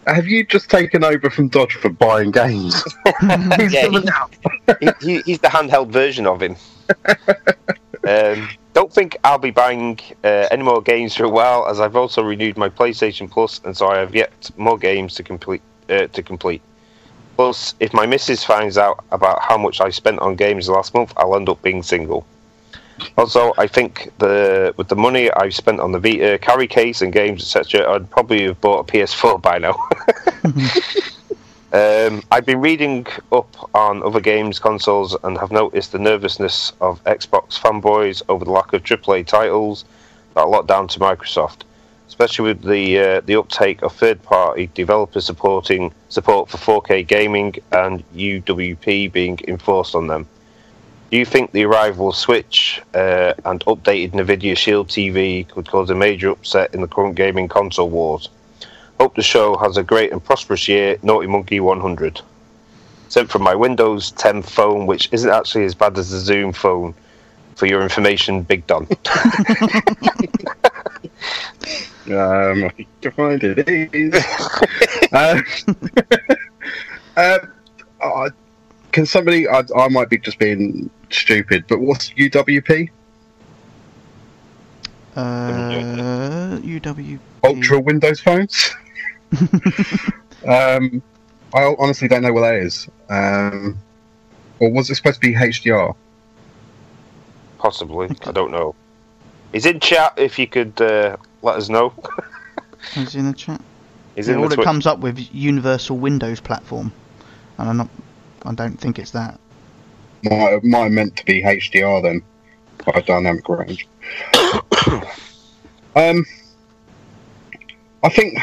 have you just taken over from Dodge for buying games? (laughs) (laughs) He's Yeah, he, he's the handheld version of him. (laughs) um, don't think I'll be buying uh, any more games for a while, as I've also renewed my PlayStation Plus, and so I have yet more games to complete. Uh, to complete. Plus, if my missus finds out about how much I spent on games last month, I'll end up being single. Also, I think the with the money I've spent on the Vita carry case and games, etc., I'd probably have bought a PS4 by now. (laughs) Um, I've been reading up on other games consoles and have noticed the nervousness of Xbox fanboys over the lack of AAA titles that are locked down to Microsoft, especially with the uh, the uptake of third-party developers supporting support for 4K gaming and UWP being enforced on them. Do you think the arrival of Switch uh, and updated Nvidia Shield TV could cause a major upset in the current gaming console wars? Hope the show has a great and prosperous year. Naughty Monkey 100. Sent from my Windows 10 phone, which isn't actually as bad as the Zoom phone. For your information, Big Don. (laughs) Um, I think to find it is. (laughs) uh, (laughs) uh, uh, can somebody? I, I might be just being stupid, but what's UWP? Uh, UW. Ultra Windows phones. um, I honestly don't know what that is. Um, or was it supposed to be HDR? Possibly. I don't know. He's in chat if you could uh, let us know. (laughs) Is in the chat. He's Yeah, in all the it Twi- comes up with Universal Windows Platform, and I'm not. I don't think it's that. Might, might meant to be HDR then, high dynamic range. (coughs) um, I think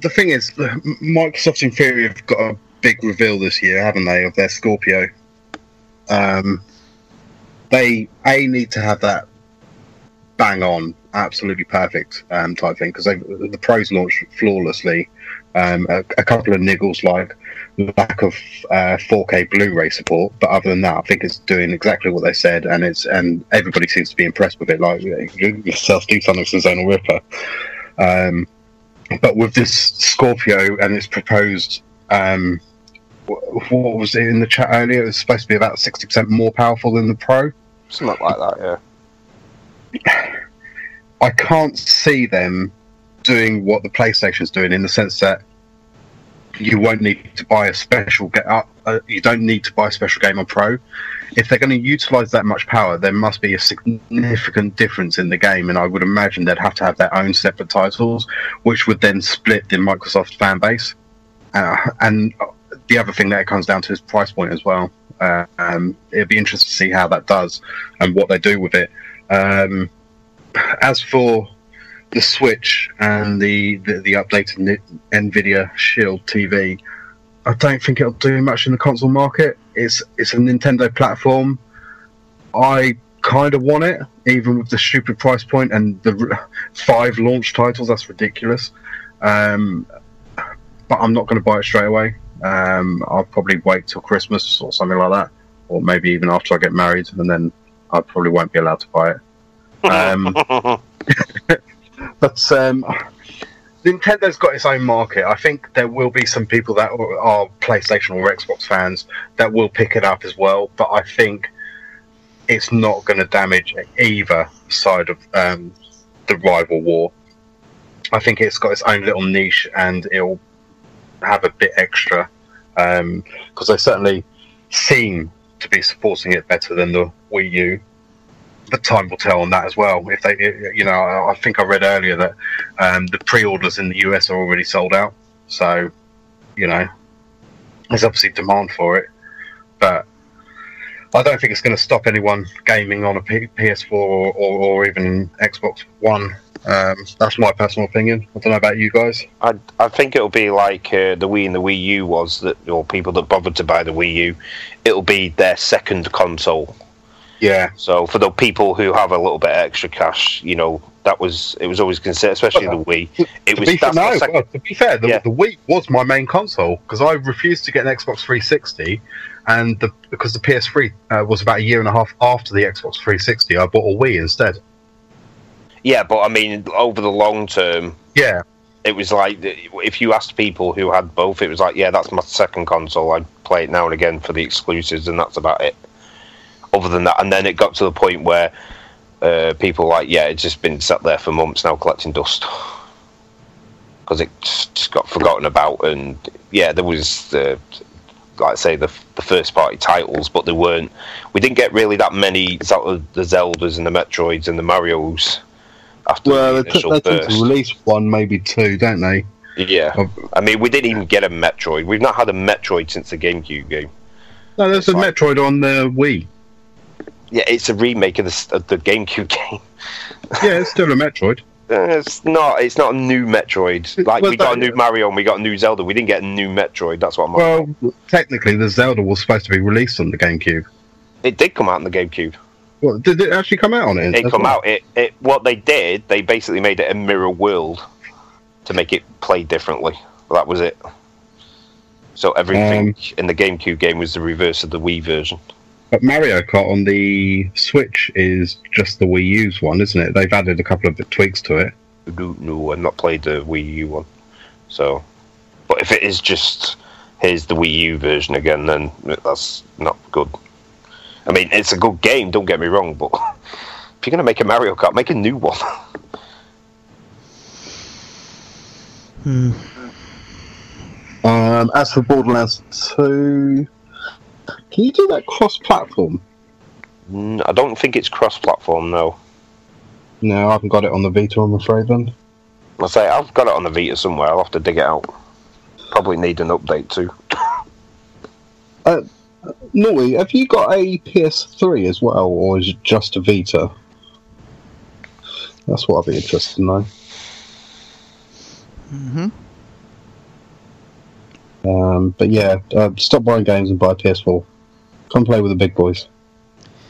the thing is, Microsoft in theory have got a big reveal this year, haven't they, of their Scorpio? Um, they a need to have that bang on, absolutely perfect um, type thing because the pros launched flawlessly. Um, a, a couple of niggles like lack of uh, 4K Blu-ray support, but other than that, I think it's doing exactly what they said, and it's and everybody seems to be impressed with it. Like yourself, Steve Sonics and Zonal Ripper. Um, but with this Scorpio and its proposed, um, what was it in the chat earlier? It was supposed to be about sixty percent more powerful than the Pro. Something like that, yeah. I can't see them doing what the PlayStation's doing in the sense that you won't need to buy a special get up. Uh, you don't need to buy a special game on Pro. If they're going to utilize that much power, there must be a significant difference in the game, and I would imagine they'd have to have their own separate titles, which would then split the Microsoft fan base. Uh, and the other thing that it comes down to is price point as well. Um, it'd be interesting to see how that does and what they do with it. Um, as for the Switch and the, the, the updated Nvidia Shield TV, I don't think it'll do much in the console market. It's it's a Nintendo platform. I kind of want it, even with the stupid price point and the five launch titles. That's ridiculous. Um, but I'm not going to buy it straight away. Um, I'll probably wait till Christmas or something like that, or maybe even after I get married, and then I probably won't be allowed to buy it. Um, (laughs) (laughs) but um, Nintendo's got its own market. I think there will be some people that are PlayStation or Xbox fans that will pick it up as well. But I think it's not going to damage either side of um, the rival war. I think it's got its own little niche, and it'll have a bit extra because they certainly seem to be supporting it better than the Wii U but time will tell on that as well. If they, you know, I I think I read earlier that um, the pre-orders in the US are already sold out. So, you know, there's obviously demand for it, but I don't think it's going to stop anyone gaming on a P- PS4 or, or, or even Xbox One. Um, that's my personal opinion. I don't know about you guys. I, I think it'll be like uh, the Wii and the Wii U was that, or people that bothered to buy the Wii U, it'll be their second console. Yeah, So for the people who have a little bit extra cash, you know, That was it was always considered, especially the Wii. It was be, fair, no, second- well, to be fair, the, Yeah. the Wii was my main console because I refused to get an Xbox 360, and the, because the PS3 uh, was about a year and a half after the Xbox 360, I bought a Wii instead. Yeah, but I mean, over the long term, Yeah, it was like if you asked people who had both, it was like, yeah, that's my second console. I'd play it now and again for the exclusives, and that's about it. Other than that, and then it got to the point where uh, people were like, yeah, it's just been sat there for months now collecting dust (laughs) because it just just got forgotten about. And yeah, there was the like I say the the first party titles, but there weren't. We didn't get really that many sort of the Zeldas and the Metroids and the Mario's after well, the they, initial they tend burst. to release one, maybe two, don't they? Yeah, I mean, we didn't even get a Metroid. We've not had a Metroid since the GameCube game. No, there's a Right. Metroid on the Wii. Yeah, it's a remake of the, of the GameCube (laughs) game. Yeah, it's still a Metroid. Uh, It's not. It's not a new Metroid. Like Well, we got a new Mario and we got a new Zelda. We didn't get a new Metroid. That's what I'm. Well, technically, the Zelda was supposed to be released on the GameCube. it did come out in the GameCube. Well, did it actually come out on it? It come well? out. It, it. What they did, they basically made it a mirror world to make it play differently. That was it. So everything Um, in the GameCube game was the reverse of the Wii version. But Mario Kart on the Switch is just the Wii U's one, isn't it? They've added a couple of tweaks to it. No, no, I've not played the Wii U one. So, but if it is just here's the Wii U version again, then that's not good. I mean, it's a good game. Don't get me wrong, but (laughs) if you're gonna make a Mario Kart, make a new one. (laughs) Hmm. Um, as for Borderlands 2, can you do that cross-platform? Mm, I don't think it's cross-platform. No, No, I haven't got it on the Vita, I'm afraid. Then I say I've got it on the Vita somewhere. I'll have to dig it out. Probably need an update too. (laughs) Naughty, have you got a PS3 as well, or is it just a Vita? That's what I'd be interested to know. hmm Um, but yeah, uh, stop buying games and buy a PS4. Come play with the big boys.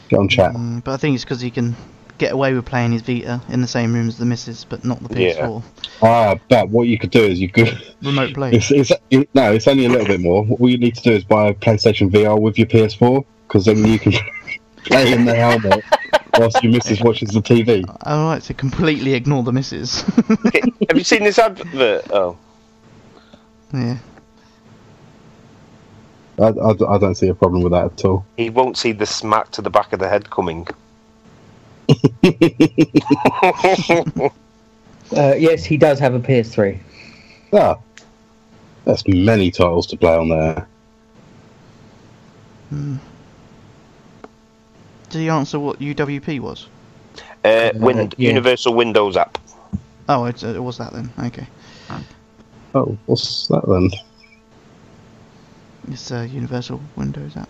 Get on chat. Mm, but I think it's because he can get away with playing his Vita in the same room as the missus, but not the PS4. Ah, but what you could do is you could. (laughs) Remote play. It's, it's, it, no, it's only a little bit more. All you need to do is buy a PlayStation VR with your PS4, because then you can (laughs) play in the helmet whilst your missus watches the TV. I like to completely ignore the missus. (laughs) Have you seen this advert? Oh, yeah. I, I, I don't see a problem with that at all. he won't see the smack to the back of the head coming. Uh, yes, he does have a PS3. Ah, that's many titles to play on there. Did he answer what UWP was? Uh, Wind, yeah. Universal Windows app. Oh, it, it was that then. Okay. Oh, what's that then? It's a Universal Windows app.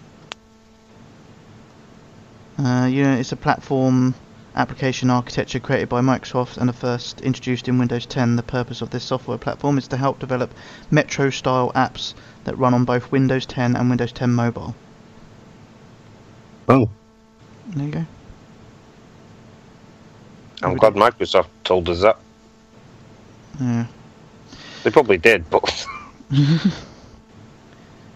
Uh, you know, it's a platform application architecture created by Microsoft and the first introduced in Windows 10. The purpose of this software platform is to help develop Metro-style apps that run on both Windows 10 and Windows 10 Mobile. Oh, There you go. I'm glad Microsoft told us that. Yeah. They probably did, but (laughs) (laughs)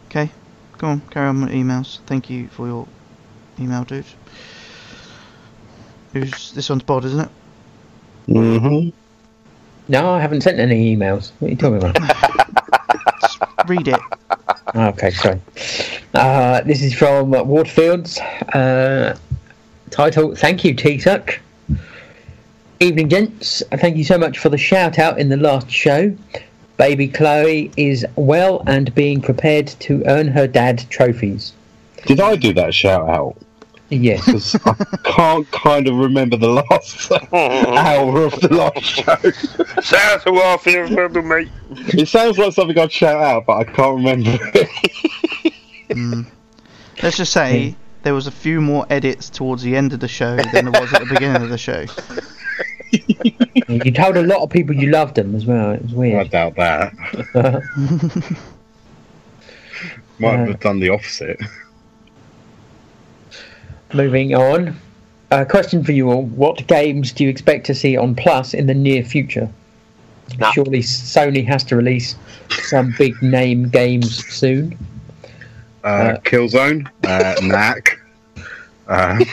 Okay, go on, carry on with emails. Thank you for your email, dude. Who's this one's Bod, isn't it? mm-hmm. No, I haven't sent any emails. What are you talking about? (laughs) Read it. okay, sorry. Uh, this is from uh, Waterfields. Uh, title Thank you, T Tuck. Evening, gents. Thank you so much for the shout out in the last show. Baby Chloe is well and being prepared to earn her dad trophies. Did I do that shout out? Yes. (laughs) Because I can't kind of remember the last (laughs) hour of the last show. shout to Warfield, brother, mate. It sounds like something I'd shout out, but I can't remember it. Mm. Let's just say there was a few more edits towards the end of the show than there was at the beginning of the show. (laughs) you told a lot of people you loved them as well. It was weird. I doubt that. Might have done the opposite. Moving on. A question for you all: What games do you expect to see on Plus in the near future? Nah. Surely Sony has to release some big name games soon. Uh, Uh, Killzone, uh, (laughs) Knack. Uh,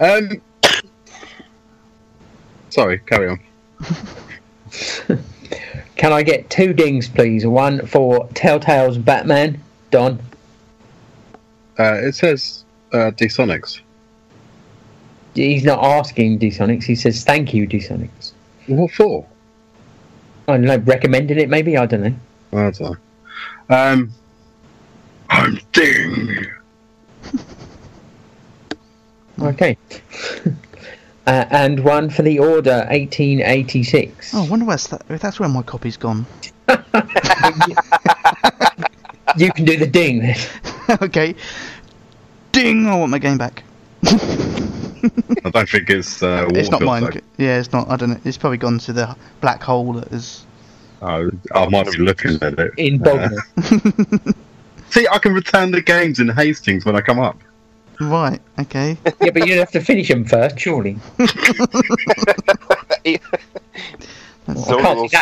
um, sorry, carry on. Can I get two dings, please? One for Telltale's Batman, Don. Uh, it says uh, D-Sonics. He's not asking Dsonics. He says thank you, Dsonics. What for? I don't know, recommending it maybe. I don't know. I don't know. Um, I'm Ding. (laughs) Okay. (laughs) uh, and one for the Order 1886. Oh, I wonder where's that, if that's where my copy's gone. (laughs) You can do the ding then. (laughs) okay. Ding! I want my game back. I don't think it's. Uh, (laughs) it's not mine. though. Yeah, it's not. I don't know. It's probably gone to the black hole that is. Oh, I might be looking at it. In Uh, Bognor. (laughs) see, I can return the games in Hastings when I come up. Right. Okay. yeah, but you'd have to finish them first, surely. So I can't we'll see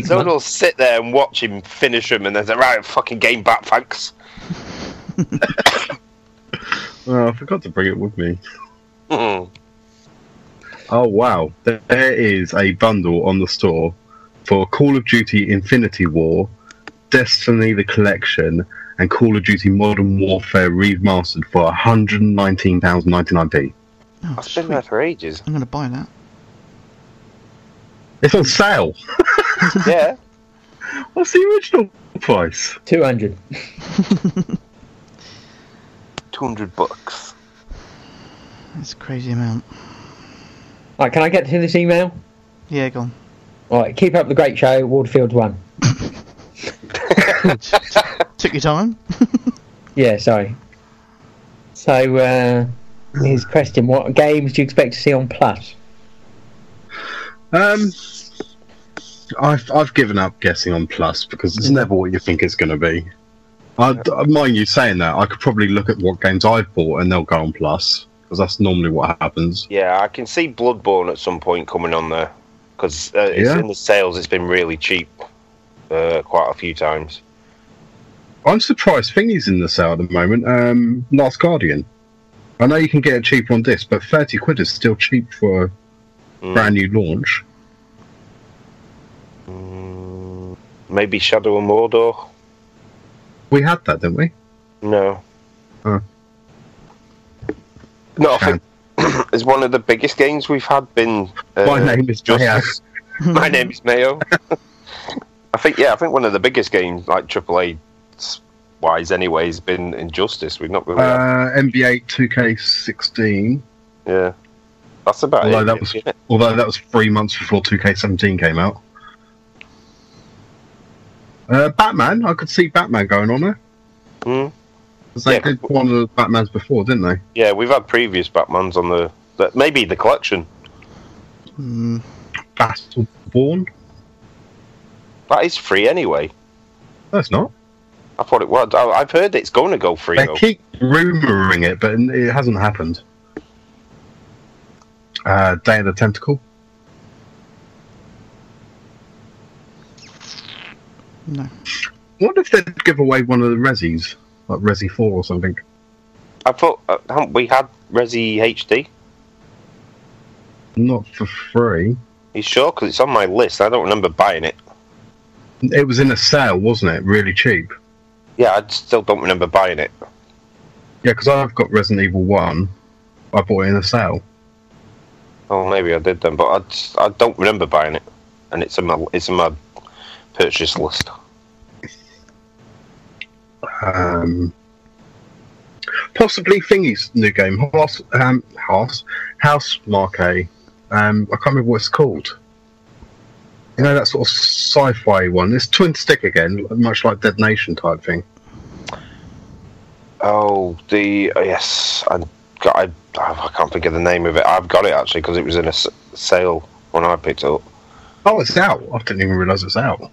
sit there- in will sit there and watch him finish them, and then say, "Right, fucking game back, thanks." (laughs) Oh, I forgot to bring it with me. Hmm. Oh wow, there is a bundle on the store for Call of Duty Infinity War, Destiny the Collection, and Call of Duty Modern Warfare Remastered for £119.99p. Oh, I've been there for ages. I'm gonna buy that. It's on sale. yeah. (laughs) What's the original price? 200. Two hundred bucks. It's a crazy amount. Right, can I get to this email? Yeah, go on. Alright, keep up the great show. Waterfield 1. (laughs) Took your time. (laughs) Yeah, sorry. So, uh, his question What games do you expect to see on Plus? Um, I've I've given up guessing on Plus because it's never what you think it's going to be. I, I mind you saying that I could probably look at what games I've bought and they'll go on Plus because that's normally what happens. Yeah, I can see Bloodborne at some point coming on there because uh, it's Yeah. in the sales. It's been really cheap uh, quite a few times. I'm surprised Thingy's in the sale at the moment. Um, Last Guardian. I know you can get it cheap on disc, but thirty quid is still cheap for a Mm. brand new launch. Mm, maybe Shadow of Mordor. We had that, didn't we? No. Huh. No, I think (clears throat) it's one of the biggest games we've had. Been uh, My name is Justice. (laughs) My name is Mayo. (laughs) I think yeah, I think one of the biggest games like AAA wise anyway has been Injustice. We've not really had, Uh, NBA 2K16. yeah. That's about Although it. that was it? although that was three months before 2K17 came out. Uh, Batman, I could see Batman going on there. Mm. 'Cause they Yeah. did one of the Batmans before, didn't they? Yeah, we've had previous Batmans on the, the maybe the collection. Mm, Battleborn? That is free anyway. No, it's not. I thought it was. I, I've heard it's going to go free They though. keep rumouring it, but it hasn't happened. Uh, Day of the Tentacle? no. What if they'd give away one of the Resis? Like Resi 4 or something? I thought uh, haven't we had Resi HD. Not for free. You sure? Because it's on my list. I don't remember buying it. It was in a sale, wasn't it? Really cheap. Yeah, I still don't remember buying it. Yeah, because I've got Resident Evil 1. I bought it in a sale. Oh, maybe I did then, but I, just- I don't remember buying it, and it's in my it's in my purchase list. Um, possibly Thingy's new game, House, um, House, Housemarque. Um, I can't remember what it's called. You know that sort of sci-fi one. It's twin stick again, much like Dead Nation type thing. Oh, the oh, yes, I got. I, I can't think of the name of it. I've got it actually because it was in a s- sale when I picked it up. Oh, it's out. I didn't even realise it's out.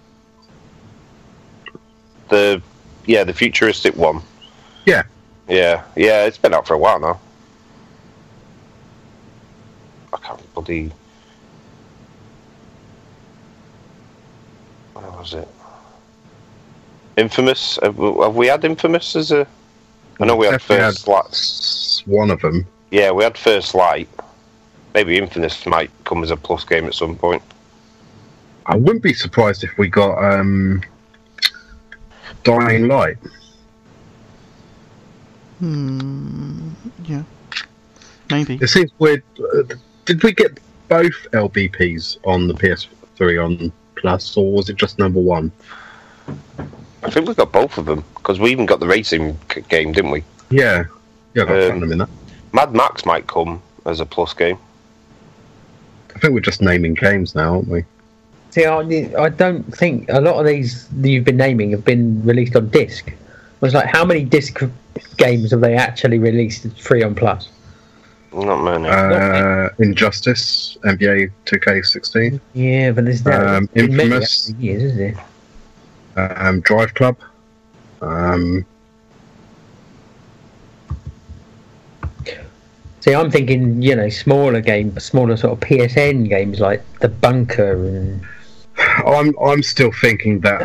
The yeah, the futuristic one. Yeah. Yeah, yeah, it's been out for a while now. I can't bloody. Where was it? Infamous. Have we had Infamous as a? I know we had Definitely First Light. one of them. Yeah, we had First Light. Maybe Infamous might come as a plus game at some point. I wouldn't be surprised if we got um, Dying Light. Hmm. Yeah. Maybe. It seems weird. Uh, did we get both LBPs on the PS3 on Plus, or was it just number one? I think we got both of them because we even got the racing c- game, didn't we? Yeah, yeah, got Um, random in that. Mad Max might come as a plus game. I think we're just naming games now, aren't we? See, I, I don't think a lot of these that you've been naming have been released on disc. I was like, how many disc games have they actually released free on Plus? Not many. Uh, Injustice, NBA 2K16, Yeah, but there's no Um, been many Infamous. years, isn't there? Um, Drive Club. Um, See, I'm thinking, you know, smaller games, smaller sort of PSN games like The Bunker and I'm I'm still thinking that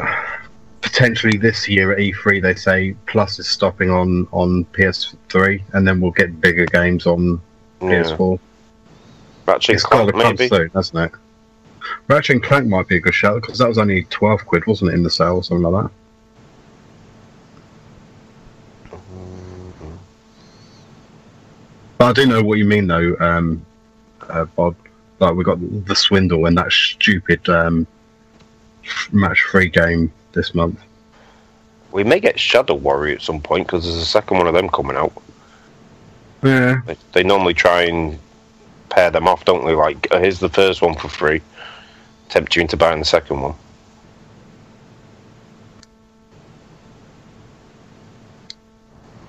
potentially this year at E3 they say Plus is stopping on on PS3, and then we'll get bigger games on yeah. PS4. Ratchet It's got to Clank, come maybe. soon, hasn't it? Ratchet and Clank might be a good shout because that was only twelve quid, wasn't it, in the sale or something like that? But I do know what you mean, though, um, uh, Bob. Like we got the swindle and that stupid um, match free game this month. We may get Shadow Warrior at some point because there's a second one of them coming out. Yeah, They, they normally try and pair them off, don't they? Like, uh, here's the first one for free, tempt you into buying the second one.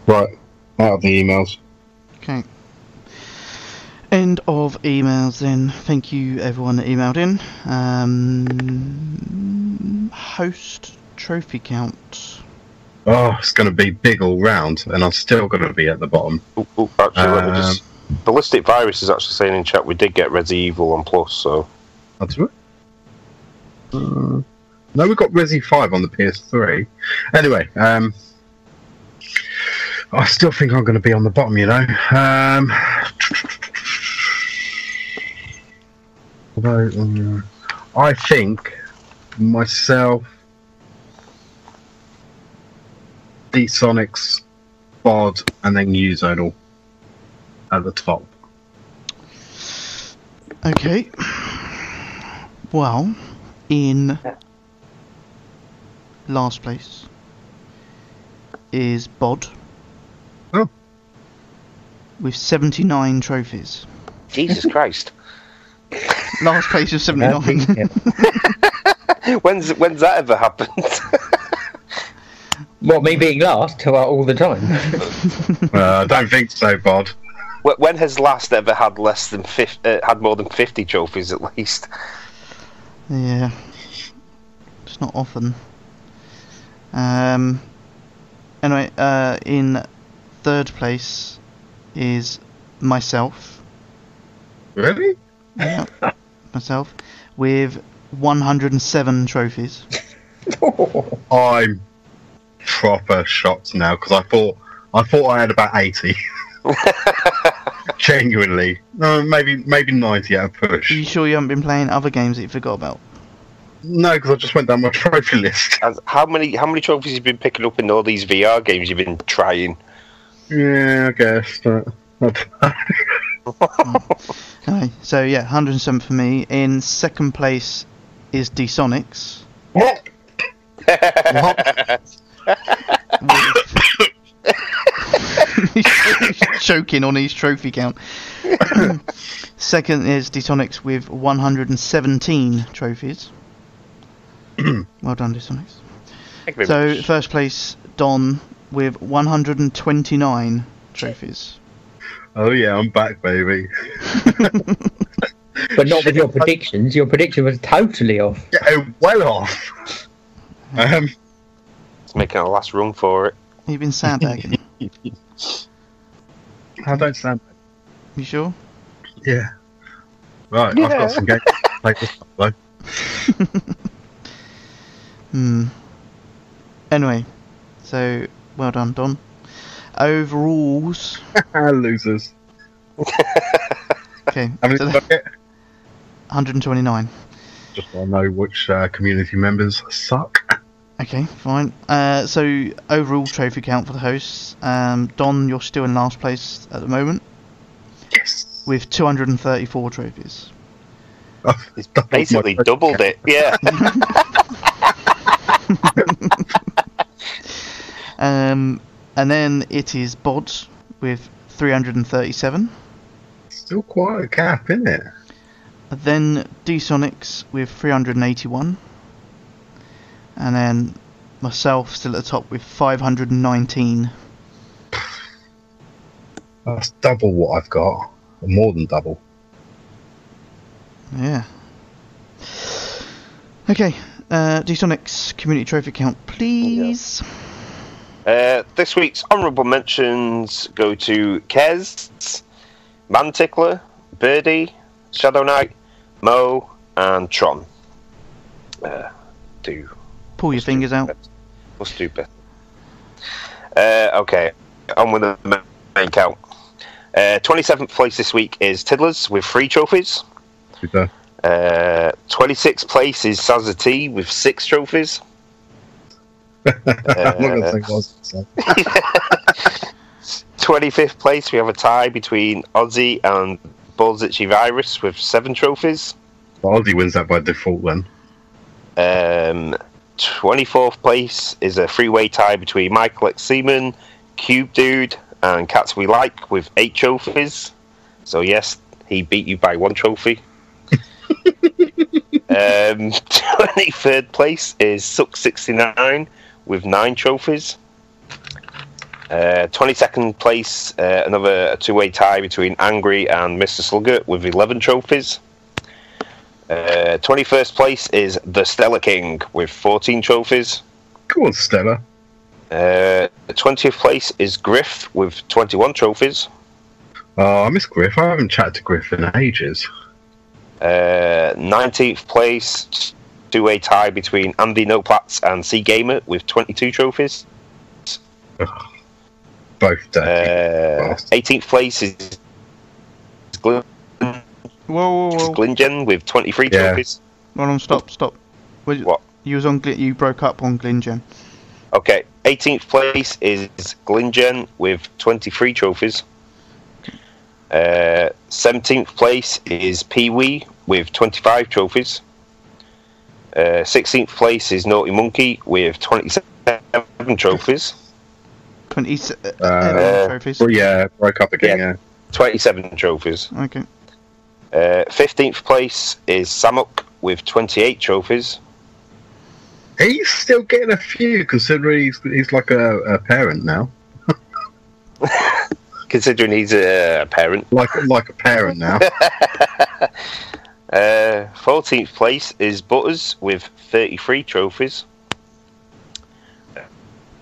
right. Out of the emails. Okay. End of emails then. Thank you everyone that emailed in. Um, host trophy count. Oh, it's going to be big all round, and I'm still going to be at the bottom. Ooh, ooh, actually, let Um, just. Ballistic Virus is actually saying in chat we did get Resi Evil on Plus, so. That's right. Uh, no, we got Resi 5 on the PS3. Anyway, um, I still think I'm going to be on the bottom, you know. Um, um, I think myself, D Sonics, Bod, and then Uzonal at the top. Okay. Well, in last place is Bod. Oh. With 79 trophies. Jesus Christ. Last place is 79. (laughs) when's, when's that ever happened? What, me being last well, all the time? (laughs) Uh, I don't think so, Bod. When has last ever had less than 50, uh, had more than 50 trophies at least? Yeah. It's not often. Um. Anyway, uh, in third place is myself. Really? Yeah, (laughs) myself with 107 trophies. (laughs) I'm proper shocked now because I thought I thought I had about eighty. (laughs) (laughs) Genuinely, no, maybe maybe ninety at a Are you sure you haven't been playing other games that you forgot about? No, because I just went down my (laughs) trophy list. As- How many how many trophies have you been picking up in all these VR games you've been trying? Yeah, I guess. But, (laughs) Okay, so yeah, 107 for me. In second place is D-Sonics. He's (laughs) choking on his trophy count. (coughs) Second is D-Sonics with 117 trophies. (coughs) well done, D-Sonics. Thank So much. first place Don with 129 trophies. oh yeah, I'm back, baby. (laughs) but not with your predictions. Your prediction was totally off. Yeah, well off. (laughs) Um, It's making a last run for it. You've been sandbagging. (laughs) I don't stand. You sure? Yeah. Right, I've got some games to play this time, though. (laughs) Hmm. Anyway, so well done, Don. Overalls. (laughs) Losers. Okay, How many so did I get? 129. Just want to know which uh, community members suck. Okay, fine. Uh, so overall trophy count for the hosts. Um, Don, you're still in last place at the moment Yes. with 234 trophies. He's basically my- doubled it. Yeah. (laughs) Um, and then it is Bod with 337. Still quite a gap, isn't it? Then D-Sonics with 381. And then myself still at the top with 519. That's double what I've got. More than double. Yeah. Okay, uh, D-Sonics community trophy count, please. Uh, this week's honourable mentions go to Kez, Mantickler, Birdie, Shadow Knight, Mo, and Tron. Uh, do Pull your fingers out. Must do better. Uh, okay, on with the main count. Uh, 27th place this week is Tiddlers with three trophies. Super. Uh, 26th place is Sazza T with six trophies. (laughs) I'm not going to say was gonna 25th place, we have a tie between Aussie and Ballistic Virus with seven trophies. Well, Aussie wins that by default then. Um, 24th place is a three-way tie between Michael X. Seaman, Cube Dude, and Cats We Like with eight trophies. So yes, he beat you by one trophy. (laughs) um, 23rd place is Suck69 with nine trophies. Uh, 22nd place, uh, another two-way tie between Angry and Mr. Slugger with 11 trophies. Uh, 21st place is the Stella King with 14 trophies. Go on, Stella. Uh, 20th place is Griff with 21 trophies. Oh, I miss Griff. I haven't chatted to Griff in ages. Uh, 19th place, two way tie between Andy Nopats and C Gamer with 22 trophies. Both dirty. Uh, 18th place is Whoa, whoa, whoa. Glingen with 23 Yeah. trophies. Hold on, stop, stop. Was- What? You was on. You broke up on Glingen. Okay, 18th place is Glingen with 23 trophies. Uh, 17th place is Pee Wee with 25 trophies. Uh, 16th place is Naughty Monkey with 27 trophies. 27 Uh, trophies. Well, yeah, broke up again, Yeah. yeah. 27 trophies. Okay. Uh, 15th place is Samuk with 28 trophies. He's still getting a few, considering he's, he's like a, a parent now. (laughs) Considering he's a parent. Like like a parent now. (laughs) Uh, 14th place is Butters with 33 trophies.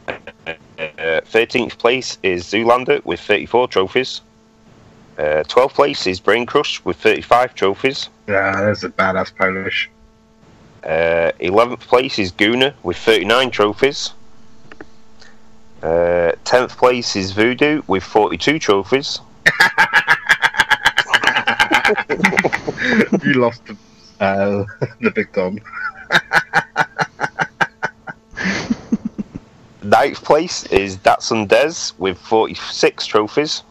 Uh, 13th place is Zoolander with 34 trophies. Uh, 12th place is Brain Crush with 35 trophies. yeah, that's a badass Polish. Uh, 11th place is Guna with 39 trophies. Uh, 10th place is Voodoo with 42 trophies. (laughs) you lost the, uh, (laughs) the big Dom. (laughs) Ninth place is Datsun Des with 46 trophies.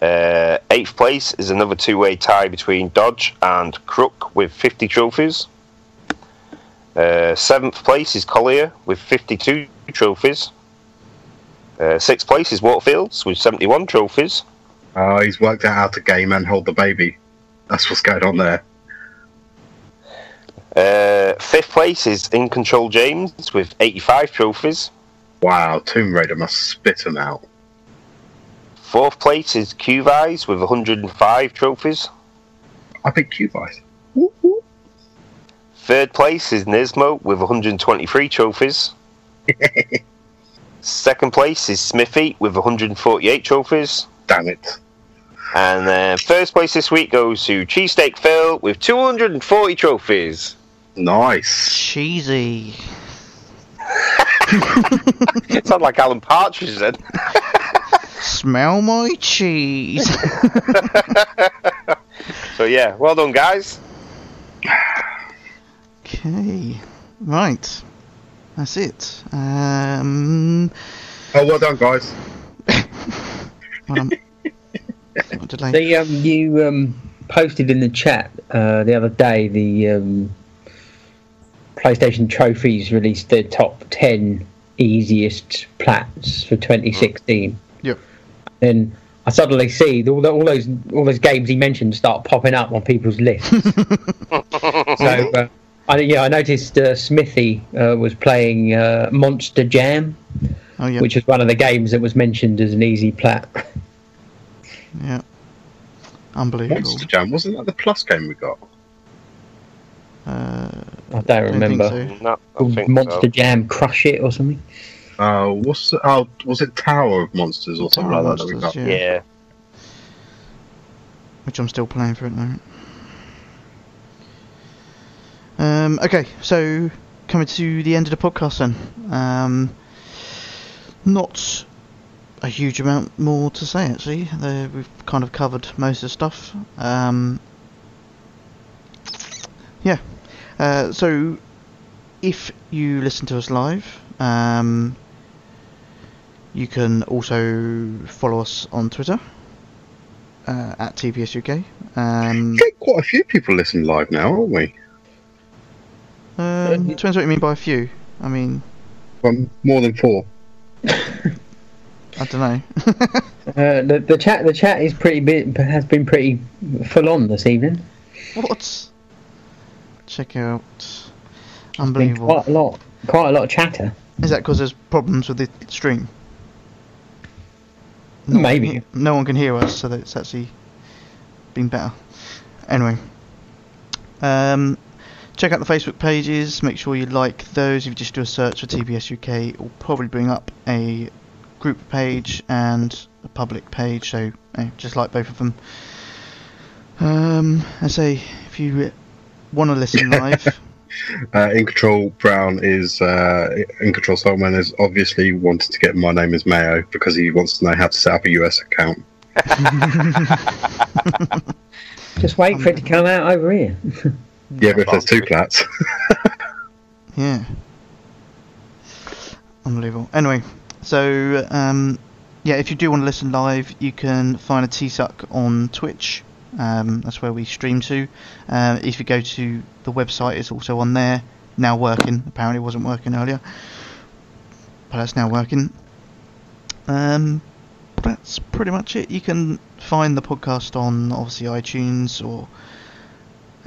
Uh, eighth place is another two way tie between Dodge and Crook with 50 trophies. Uh, seventh place is Collier with 52 trophies. Uh, sixth place is Waterfields with 71 trophies. Oh, he's worked out how to game and hold the baby. That's what's going on there. Uh, fifth place is In Control James with 85 trophies. Wow, Tomb Raider must spit him out. Fourth place is Qvise with 105 trophies. I think Cubites. Whoop, whoop. Third place is Nismo with 123 trophies. (laughs) Second place is Smithy with 148 trophies. Damn it. And then first place this week goes to Cheesesteak Phil with 240 trophies. Nice. Cheesy. (laughs) Sound like Alan Partridge then. (laughs) Smell my cheese. (laughs) So yeah, well done guys. okay. Right. That's it. Um. Oh, well done, guys. Hold on. What delay? The um, you um, posted in the chat uh, the other day the um, PlayStation trophies released their top ten easiest plats for 2016. Yep. Then I suddenly see all, the, all those all those games he mentioned start popping up on people's lists. (laughs) so uh, I, yeah, I noticed uh, Smithy uh, was playing uh, Monster Jam, Oh yeah. which is one of the games that was mentioned as an easy plat. Yeah. Unbelievable. Monster Jam, wasn't that the plus game we got? Uh, I don't don't remember. think so. No, I think Monster so. Jam Crush It or something. Uh, what's the, oh, was it Tower of Monsters or something Tower like of that that we Monsters, got? yeah. Yeah. which I'm still playing for at the moment. Um, okay, so coming to the end of the podcast then. Um, not a huge amount more to say actually. The, we've kind of covered most of the stuff. Um, yeah. Uh, so if you listen to us live, um, you can also follow us on Twitter uh, at TPS UK. Um, quite a few people listen live now, aren't we? um, depends what you mean by a few. I mean, Well, more than four. I don't know. (laughs) Uh, the, the chat the chat is pretty bit has been pretty full on this evening. what? Check out. Unbelievable. quite a lot quite a lot of chatter. Is that because there's problems with the stream? No Maybe. he- no one can hear us, so that it's actually been better. Anyway, um, check out the Facebook pages. Make sure you like those. If you just do a search for TPS UK, it will probably bring up a group page and a public page. So eh, just like both of them. Um, I say if you want to listen (laughs) live, Uh, in Control Brown is uh, in Control Soulman is obviously wanted to get My Name Is Mayo because he wants to know how to set up a US account. (laughs) Just wait for it to come out over here. (laughs) Yeah, but if there's two plats. (laughs) Yeah. Unbelievable. Anyway, so um, yeah, if you do want to listen live, you can find a T-Suck on Twitch. Um, that's where we stream to. Uh, if you go to the website, it's also on there. Now working. Apparently, wasn't working earlier, but that's now working. Um, that's pretty much it. You can find the podcast on obviously iTunes or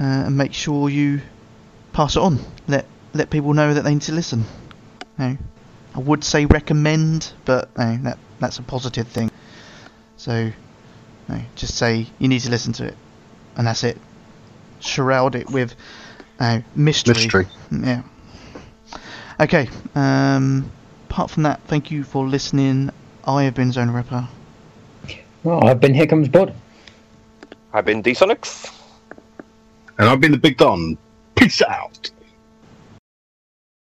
uh, and make sure you pass it on. Let let people know that they need to listen. No, I would say recommend, but no, that that's a positive thing. So, no, just say you need to listen to it, and that's it. Shroud it with uh, mystery. Mystery. Yeah. Okay. Um, apart from that, thank you for listening. I have been Zone Ripper. Well, I've been here comes Bod. I've been D-Sonics. And I've been the Big Don. Peace out.